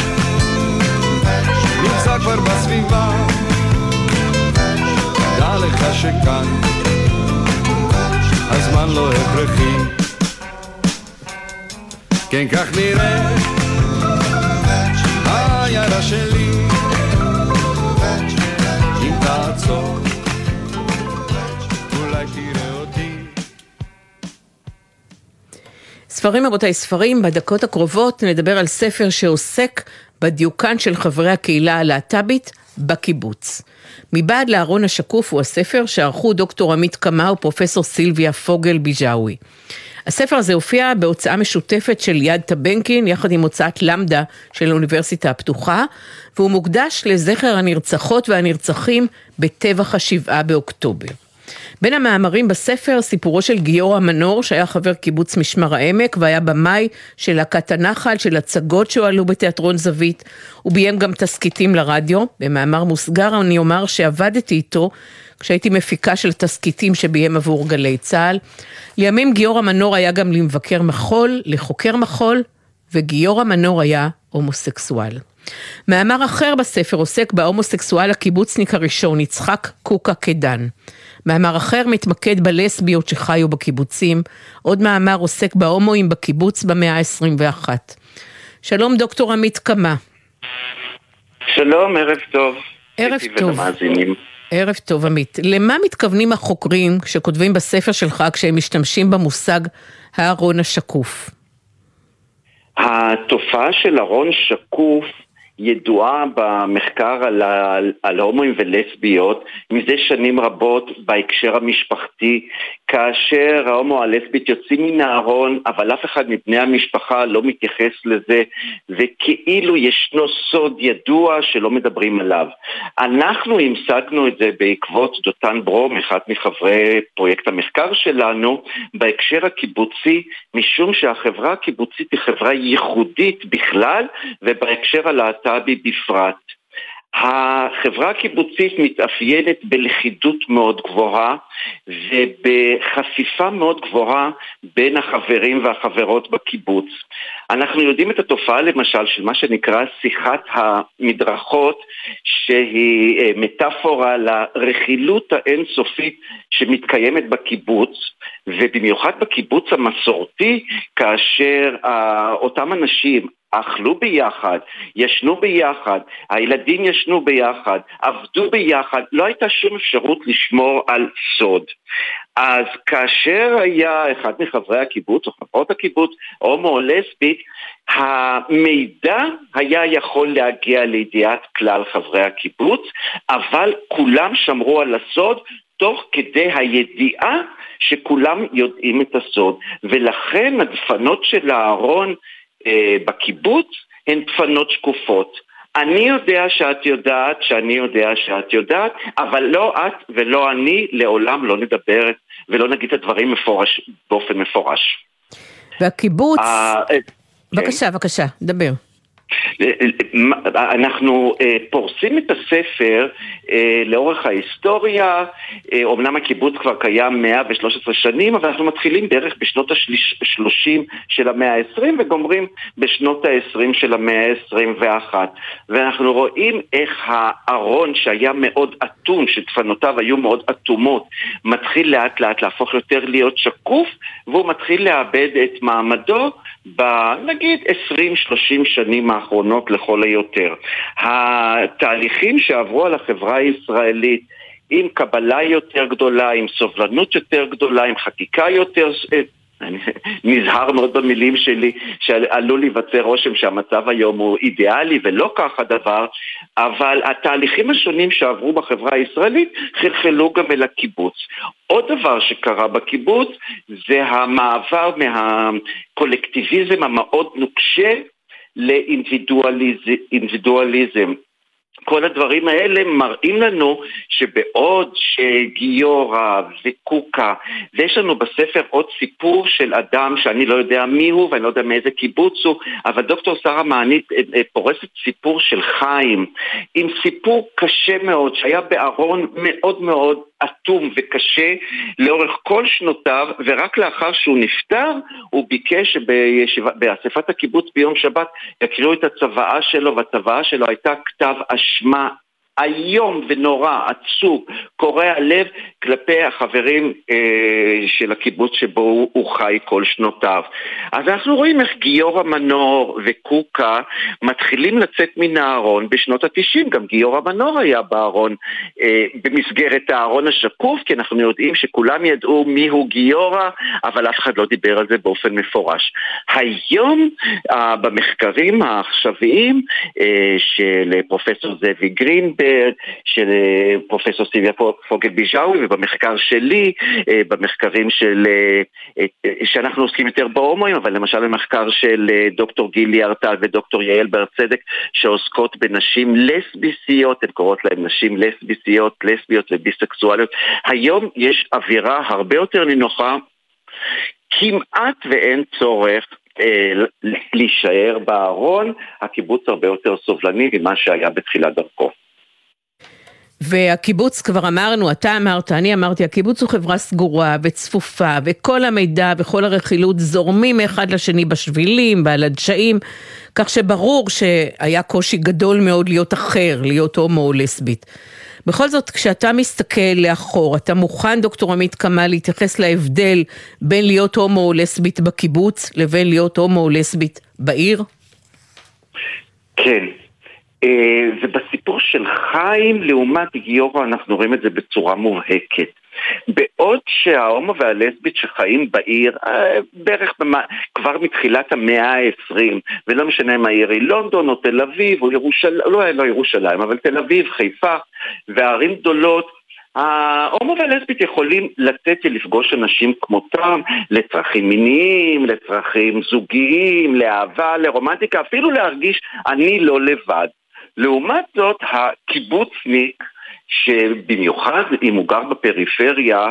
F: נמצא כבר בסביבה שכאן. הזמן לא הכרחי. כן כך נראה. העיירה שלי. אם תעצור
A: ספרים רבותיי, ספרים, בדקות הקרובות נדבר על ספר שעוסק בדיוקן של חברי הקהילה הלהט"בית בקיבוץ. מבעד לארון השקוף הוא הספר שערכו דוקטור עמית קמא ופרופסור סילביה פוגל ביג'אווי. הספר הזה הופיע בהוצאה משותפת של יד טבנקין יחד עם הוצאת למדה של האוניברסיטה הפתוחה והוא מוקדש לזכר הנרצחות והנרצחים בטבח השבעה באוקטובר. בין המאמרים בספר סיפורו של גיורא מנור שהיה חבר קיבוץ משמר העמק והיה במאי של להקת הנחל של הצגות שהועלו בתיאטרון זווית. הוא ביים גם תסכיתים לרדיו. במאמר מוסגר אני אומר שעבדתי איתו כשהייתי מפיקה של תסכיתים שביים עבור גלי צה"ל. לימים גיורא מנור היה גם למבקר מחול, לחוקר מחול, וגיורא מנור היה הומוסקסואל. מאמר אחר בספר עוסק בהומוסקסואל הקיבוצניק הראשון, יצחק קוקה קדן. מאמר אחר מתמקד בלסביות שחיו בקיבוצים, עוד מאמר עוסק בהומואים בקיבוץ במאה ה-21. שלום דוקטור עמית קמה.
G: שלום, ערב טוב.
A: ערב טוב. ערב טוב עמית. למה מתכוונים החוקרים שכותבים בספר שלך כשהם משתמשים במושג הארון השקוף?
G: התופעה של ארון שקוף ידועה במחקר על, על, על הומואים ולסביות מזה שנים רבות בהקשר המשפחתי, כאשר ההומו הלסבית יוצאים מן הארון, אבל אף אחד מבני המשפחה לא מתייחס לזה, וכאילו ישנו סוד ידוע שלא מדברים עליו. אנחנו המשגנו את זה בעקבות דותן ברום, אחד מחברי פרויקט המחקר שלנו, בהקשר הקיבוצי, משום שהחברה הקיבוצית היא חברה ייחודית בכלל, ובהקשר הלהט"ב הלהט"בי בפרט. החברה הקיבוצית מתאפיינת בלכידות מאוד גבוהה ובחשיפה מאוד גבוהה בין החברים והחברות בקיבוץ. אנחנו יודעים את התופעה למשל של מה שנקרא שיחת המדרכות שהיא אה, מטאפורה לרכילות האינסופית שמתקיימת בקיבוץ ובמיוחד בקיבוץ המסורתי כאשר אה, אותם אנשים אכלו ביחד, ישנו ביחד, הילדים ישנו ביחד, עבדו ביחד, לא הייתה שום אפשרות לשמור על סוד. אז כאשר היה אחד מחברי הקיבוץ או חברות הקיבוץ, הומו או לסבית, המידע היה יכול להגיע לידיעת כלל חברי הקיבוץ, אבל כולם שמרו על הסוד תוך כדי הידיעה שכולם יודעים את הסוד. ולכן הדפנות של אהרון אה, בקיבוץ הן דפנות שקופות. אני יודע שאת יודעת שאני יודע שאת יודעת, אבל לא את ולא אני לעולם לא נדבר ולא נגיד את הדברים מפורש, באופן מפורש.
A: והקיבוץ... אה, אה, בבקשה, כן. בבקשה, דבר.
G: אנחנו אה, פורסים את הספר אה, לאורך ההיסטוריה, אומנם אה, הקיבוץ כבר קיים 113 שנים, אבל אנחנו מתחילים בערך בשנות ה-30 של המאה ה-20 וגומרים בשנות ה-20 של המאה ה-21. ואנחנו רואים איך הארון שהיה מאוד אטום, שדפנותיו היו מאוד אטומות, מתחיל לאט לאט להפוך יותר להיות שקוף, והוא מתחיל לאבד את מעמדו בנגיד 20-30 שנים האחרונות לכל היותר. התהליכים שעברו על החברה הישראלית עם קבלה יותר גדולה, עם סובלנות יותר גדולה, עם חקיקה יותר אני <laughs> נזהר מאוד במילים שלי, שעלול להיווצר רושם שהמצב היום הוא אידיאלי ולא כך הדבר, אבל התהליכים השונים שעברו בחברה הישראלית חלחלו גם אל הקיבוץ. עוד דבר שקרה בקיבוץ זה המעבר מהקולקטיביזם המאוד נוקשה לאינדיבידואליזם. כל הדברים האלה מראים לנו שבעוד שגיורא וקוקה, ויש לנו בספר עוד סיפור של אדם שאני לא יודע מי הוא ואני לא יודע מאיזה קיבוץ הוא, אבל דוקטור שרה מענית אה, אה, פורסת סיפור של חיים, עם סיפור קשה מאוד, שהיה בארון מאוד מאוד אטום וקשה לאורך כל שנותיו, ורק לאחר שהוא נפטר, הוא ביקש שבאספת הקיבוץ ביום שבת יקריאו את הצוואה שלו, והצוואה שלו הייתה כתב אשמה איום ונורא, עצוב, קורע לב כלפי החברים אה, של הקיבוץ שבו הוא, הוא חי כל שנותיו. אז אנחנו רואים איך גיורא מנור וקוקה מתחילים לצאת מן הארון בשנות התשעים, גם גיורא מנור היה בארון אה, במסגרת הארון השקוף, כי אנחנו יודעים שכולם ידעו מיהו גיורא, אבל אף אחד לא דיבר על זה באופן מפורש. היום אה, במחקרים העכשוויים אה, של פרופסור זאבי גרינברג, אחרת של אה, פרופסור סיביה פוגל ביג'אווי ובמחקר שלי, אה, במחקרים של, אה, שאנחנו עוסקים יותר בהומואים, אבל למשל במחקר של דוקטור גילי ארטל ודוקטור יעל בר צדק שעוסקות בנשים לסביסיות, הן קוראות להן נשים לסביסיות, לסביות וביסקסואליות. היום יש אווירה הרבה יותר נינוחה כמעט ואין צורך להישאר בארון, הקיבוץ הרבה יותר סובלני ממה שהיה בתחילת דרכו.
A: והקיבוץ, כבר אמרנו, אתה אמרת, אני אמרתי, הקיבוץ הוא חברה סגורה וצפופה, וכל המידע וכל הרכילות זורמים מאחד לשני בשבילים, ועל הדשאים, כך שברור שהיה קושי גדול מאוד להיות אחר, להיות הומו או לסבית. בכל זאת, כשאתה מסתכל לאחור, אתה מוכן, דוקטור עמית קמא, להתייחס להבדל בין להיות הומו או לסבית בקיבוץ לבין להיות הומו או לסבית בעיר?
G: כן. אה, ובסיפור של חיים לעומת גיורא אנחנו רואים את זה בצורה מובהקת. בעוד שההומו והלסבית שחיים בעיר, אה, בערך במה, כבר מתחילת המאה ה-20, ולא משנה אם העיר היא לונדון או תל אביב או ירושלים, לא, לא ירושלים, אבל תל אביב, חיפה, וערים גדולות, ההומו והלסבית יכולים לצאת ולפגוש אנשים כמותם לצרכים מיניים, לצרכים זוגיים, לאהבה, לרומנטיקה, אפילו להרגיש אני לא לבד. לעומת זאת, הקיבוצניק, שבמיוחד אם הוא גר בפריפריה,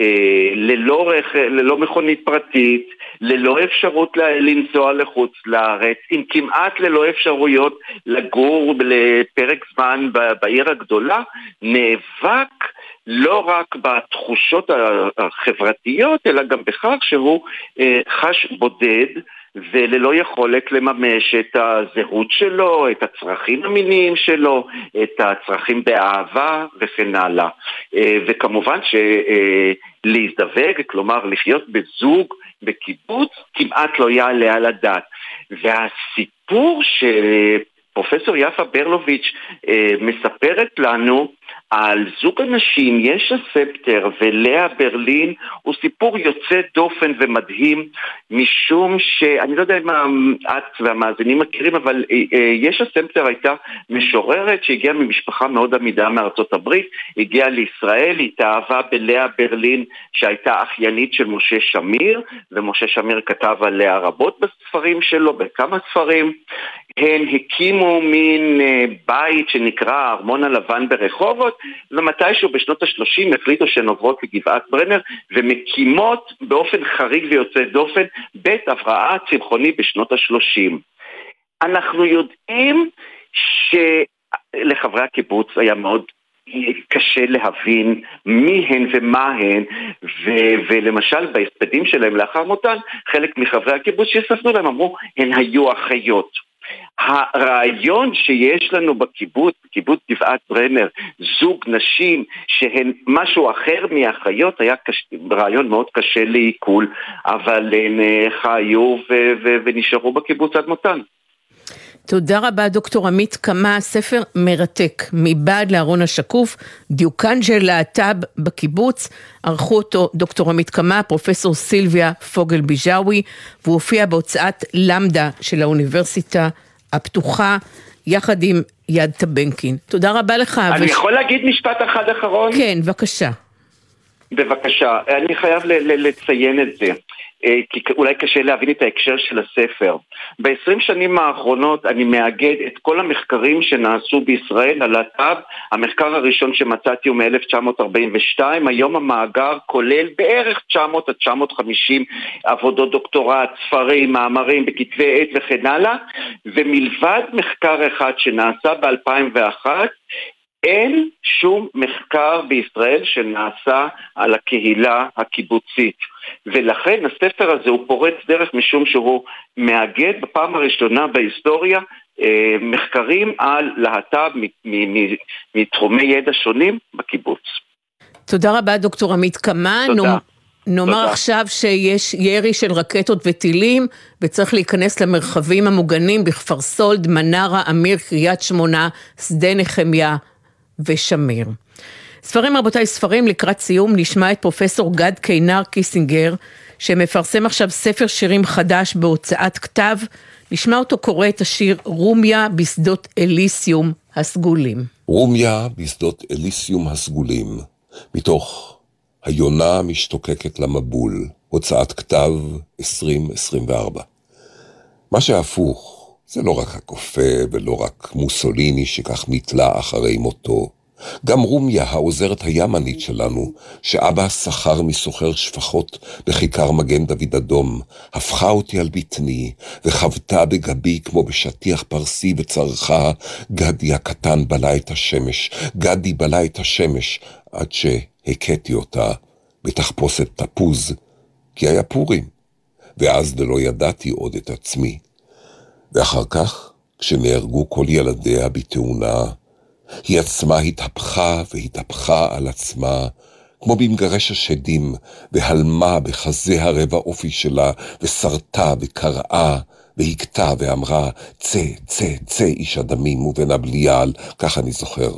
G: אה, ללא, רכ... ללא מכונית פרטית, ללא אפשרות לנסוע לחוץ לארץ, עם כמעט ללא אפשרויות לגור לפרק זמן בעיר הגדולה, נאבק לא רק בתחושות החברתיות, אלא גם בכך שהוא אה, חש בודד. וללא יכולת לממש את הזהות שלו, את הצרכים המיניים שלו, את הצרכים באהבה וכן הלאה. אה, וכמובן שלהזדווג, כלומר לחיות בזוג, בקיבוץ, כמעט לא יעלה על הדעת. והסיפור שפרופסור יפה ברלוביץ' אה, מספרת לנו על זוג אנשים, יש הספטר ולאה ברלין הוא סיפור יוצא דופן ומדהים משום שאני לא יודע אם את והמאזינים מכירים אבל אה, אה, יש הספטר הייתה משוררת שהגיעה ממשפחה מאוד עמידה מארצות הברית, הגיעה לישראל, היא התאהבה בלאה ברלין שהייתה אחיינית של משה שמיר ומשה שמיר כתב עליה רבות בספרים שלו, בכמה ספרים. הן הקימו מין אה, בית שנקרא הארמון הלבן ברחובות ומתישהו בשנות ה-30 החליטו שהן עוברות לגבעת ברנר ומקימות באופן חריג ויוצא דופן בית הבראה צמחוני בשנות ה-30. אנחנו יודעים שלחברי הקיבוץ היה מאוד קשה להבין מי הן ומה הן, ו- ולמשל בהספדים שלהם לאחר מותן, חלק מחברי הקיבוץ שספנו להם אמרו, הן היו אחיות. הרעיון שיש לנו בקיבוץ, קיבוץ גבעת ברנר, זוג נשים שהן משהו אחר מאחיות, היה קש... רעיון מאוד קשה לעיכול, אבל הן אה, חיו ו- ו- ונשארו בקיבוץ עד מותן.
A: תודה רבה דוקטור עמית קמה, ספר מרתק, מבעד לארון השקוף, דיוקן של להט"ב בקיבוץ, ערכו אותו דוקטור עמית קמה, פרופסור סילביה פוגל ביג'אווי, והוא הופיע בהוצאת למדה של האוניברסיטה הפתוחה, יחד עם יד טבנקין. תודה רבה לך.
G: אני וש... יכול להגיד משפט אחד אחרון?
A: כן, בבקשה.
G: בבקשה, אני חייב לציין את זה. אה, כי אולי קשה להבין את ההקשר של הספר. ב-20 שנים האחרונות אני מאגד את כל המחקרים שנעשו בישראל על הטאב. המחקר הראשון שמצאתי הוא מ-1942, היום המאגר כולל בערך 900 עד 950 עבודות דוקטורט, ספרים, מאמרים, בכתבי עת וכן הלאה, ומלבד מחקר אחד שנעשה ב-2001, אין שום מחקר בישראל שנעשה על הקהילה הקיבוצית. ולכן הספר הזה הוא פורץ דרך משום שהוא מאגד בפעם הראשונה בהיסטוריה אה, מחקרים על להט"ב מתחומי ידע שונים בקיבוץ.
A: תודה רבה דוקטור עמית קמן.
G: תודה.
A: נאמר תודה. עכשיו שיש ירי של רקטות וטילים וצריך להיכנס למרחבים המוגנים בכפר סולד, מנרה, אמיר, קריית שמונה, שדה נחמיה ושמיר. ספרים רבותיי, ספרים לקראת סיום, נשמע את פרופסור גד קינר קיסינגר, שמפרסם עכשיו ספר שירים חדש בהוצאת כתב. נשמע אותו קורא את השיר רומיה בשדות אליסיום הסגולים.
H: רומיה בשדות אליסיום הסגולים, מתוך היונה משתוקקת למבול, הוצאת כתב 2024. מה שהפוך, זה לא רק הקופה ולא רק מוסוליני שכך נתלה אחרי מותו. גם רומיה, העוזרת הימנית שלנו, שאבא שכר מסוחר שפחות בכיכר מגן דוד אדום, הפכה אותי על בטני, וחבטה בגבי כמו בשטיח פרסי וצרחה, גדי הקטן בלע את השמש, גדי בלע את השמש, עד שהכיתי אותה בתחפושת תפוז, כי היה פורים, ואז דלא ידעתי עוד את עצמי. ואחר כך, כשנהרגו כל ילדיה בתאונה, היא עצמה התהפכה והתהפכה על עצמה, כמו במגרש השדים, והלמה בחזה הרבע אופי שלה, ושרתה וקראה, והכתה ואמרה, צא, צא, צא איש הדמים ובן הבליעל, כך אני זוכר.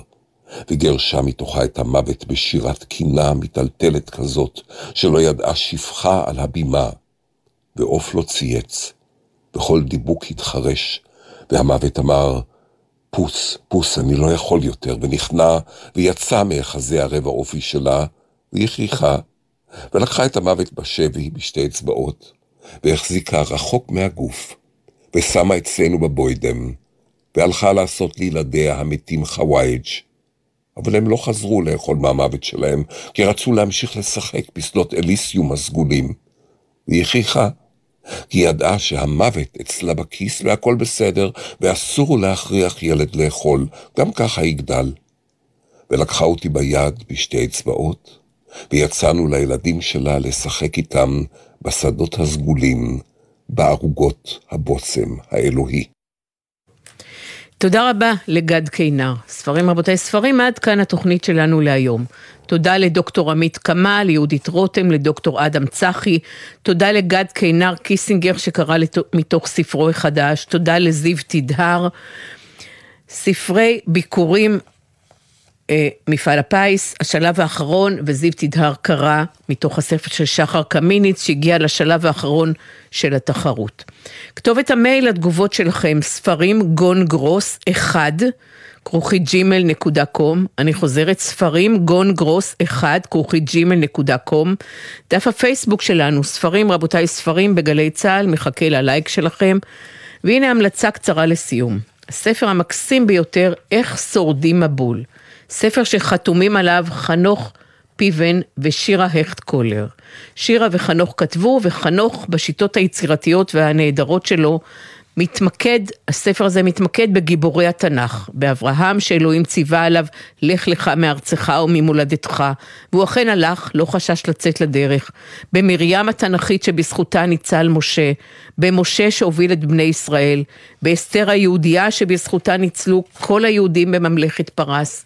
H: וגרשה מתוכה את המוות בשירת קינה מטלטלת כזאת, שלא ידעה שפחה על הבימה, ועוף לא צייץ, וכל דיבוק התחרש, והמוות אמר, פוס, פוס, אני לא יכול יותר, ונכנע, ויצא מאחזי הרבע אופי שלה, והכריחה, ולקחה את המוות בשבי בשתי אצבעות, והחזיקה רחוק מהגוף, ושמה אצלנו בבוידם, והלכה לעשות לילדיה המתים חווייג'. אבל הם לא חזרו לאכול מהמוות שלהם, כי רצו להמשיך לשחק בשדות אליסיום הסגולים. והיא הכריחה, היא ידעה שהמוות אצלה בכיס והכל בסדר, ואסור להכריח ילד לאכול, גם ככה יגדל. ולקחה אותי ביד בשתי אצבעות, ויצאנו לילדים שלה לשחק איתם בשדות הסגולים, בערוגות הבושם האלוהי.
A: תודה רבה לגד קינר. ספרים רבותיי ספרים, עד כאן התוכנית שלנו להיום. תודה לדוקטור עמית קמה, ליהודית רותם, לדוקטור אדם צחי, תודה לגד קינר קיסינגר שקרא מתוך ספרו החדש, תודה לזיו תדהר. ספרי ביקורים אה, מפעל הפיס, השלב האחרון, וזיו תדהר קרא מתוך הספר של שחר קמיניץ, שהגיע לשלב האחרון של התחרות. כתובת המייל לתגובות שלכם, ספרים גון גרוס 1, כרוכית ג'ימל נקודה קום, אני חוזרת, ספרים גון גרוס 1, כרוכית ג'ימל נקודה קום, דף הפייסבוק שלנו, ספרים, רבותיי, ספרים בגלי צה"ל, מחכה ללייק שלכם, והנה המלצה קצרה לסיום. הספר המקסים ביותר, איך שורדים מבול. ספר שחתומים עליו חנוך פיבן ושירה הכט קולר. שירה וחנוך כתבו, וחנוך בשיטות היצירתיות והנהדרות שלו מתמקד, הספר הזה מתמקד בגיבורי התנ"ך, באברהם שאלוהים ציווה עליו, לך לך מארצך וממולדתך, והוא אכן הלך, לא חשש לצאת לדרך, במרים התנ"כית שבזכותה ניצל משה, במשה שהוביל את בני ישראל, באסתר היהודייה שבזכותה ניצלו כל היהודים בממלכת פרס.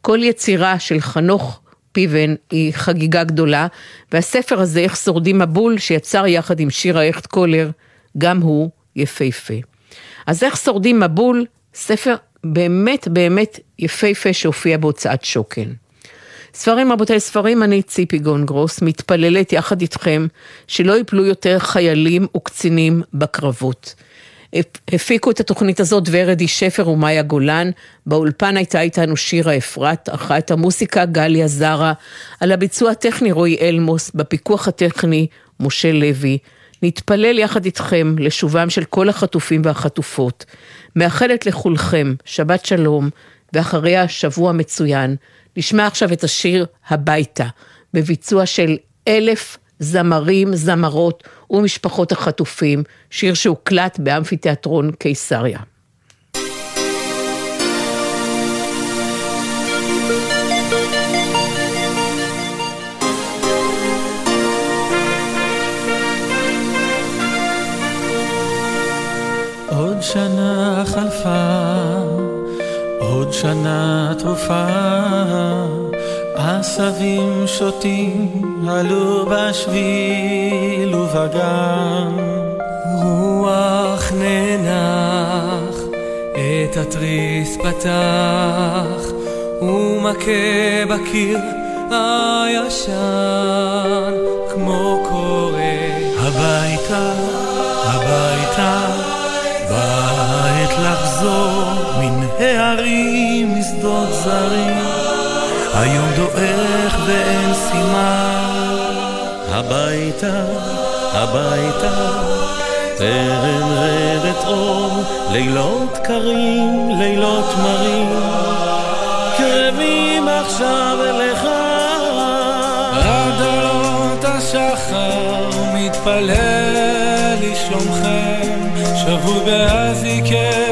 A: כל יצירה של חנוך פיבן היא חגיגה גדולה, והספר הזה, איך שורדים מבול, שיצר יחד עם שירה הכט קולר, גם הוא יפהפה. אז איך שורדים מבול? ספר באמת באמת יפהפה שהופיע בהוצאת שוקן. ספרים רבותיי ספרים, אני ציפי גונגרוס, מתפללת יחד איתכם שלא יפלו יותר חיילים וקצינים בקרבות. הפיקו את התוכנית הזאת ורדי שפר ומאיה גולן, באולפן הייתה איתנו שירה אפרת, ערכה את המוסיקה גליה זרה, על הביצוע הטכני רועי אלמוס, בפיקוח הטכני משה לוי. נתפלל יחד איתכם לשובם של כל החטופים והחטופות. מאחלת לכולכם שבת שלום, ואחריה שבוע מצוין. נשמע עכשיו את השיר הביתה, בביצוע של אלף זמרים, זמרות ומשפחות החטופים, שיר שהוקלט באמפיתיאטרון קיסריה.
I: עוד שנה חלפה, עוד שנה תרופה, עשבים שוטים עלו בשביל ובגן. רוח ננח, את התריס פתח, ומכה בקיר הישן, כמו קורא הביתה, הביתה. בעת לחזור מן הערים משדות זרים היום דועך ואין סימן. הביתה, הביתה טרם רדת אור לילות קרים, לילות מרים. קרבים
D: עכשיו אליך. עד עלות השחר מתפלל לשלומכם. שבוי באזיקי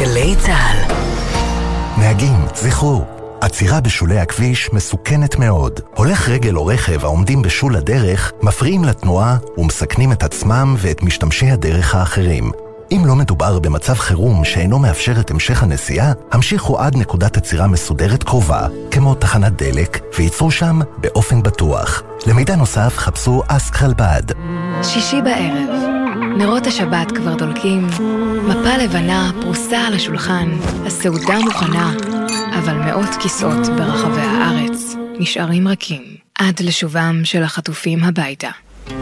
J: לגלי צה"ל.
K: נהגים, זכרו, עצירה בשולי הכביש מסוכנת מאוד. הולך רגל או רכב העומדים בשול הדרך מפריעים לתנועה ומסכנים את עצמם ואת משתמשי הדרך האחרים. אם לא מדובר במצב חירום שאינו מאפשר את המשך הנסיעה, המשיכו עד נקודת עצירה מסודרת קרובה, כמו תחנת דלק, וייצרו שם באופן בטוח. למידע נוסף חפשו אסק חלבד.
L: שישי בערב, נרות השבת כבר דולקים, מפה לבנה פרוסה על השולחן, הסעודה מוכנה, אבל מאות כיסאות ברחבי הארץ נשארים רכים עד לשובם של החטופים הביתה.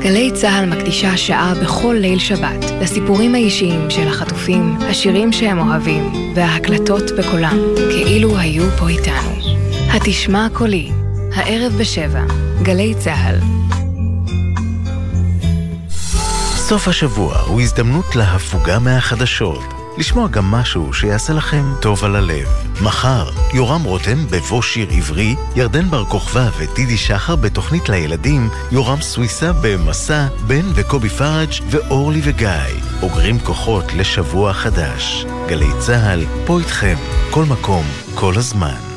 L: גלי צה"ל מקדישה שעה בכל ליל שבת לסיפורים האישיים של החטופים, השירים שהם אוהבים וההקלטות בקולם, כאילו היו פה איתנו. התשמע קולי, הערב בשבע, גלי צה"ל.
M: סוף השבוע הוא הזדמנות להפוגה מהחדשות. לשמוע גם משהו שיעשה לכם טוב על הלב. מחר, יורם רותם בבוא שיר עברי, ירדן בר כוכבא ודידי שחר בתוכנית לילדים, יורם סוויסה במסע, בן וקובי פראג' ואורלי וגיא. אוגרים כוחות לשבוע חדש. גלי צה"ל, פה איתכם, כל מקום, כל הזמן.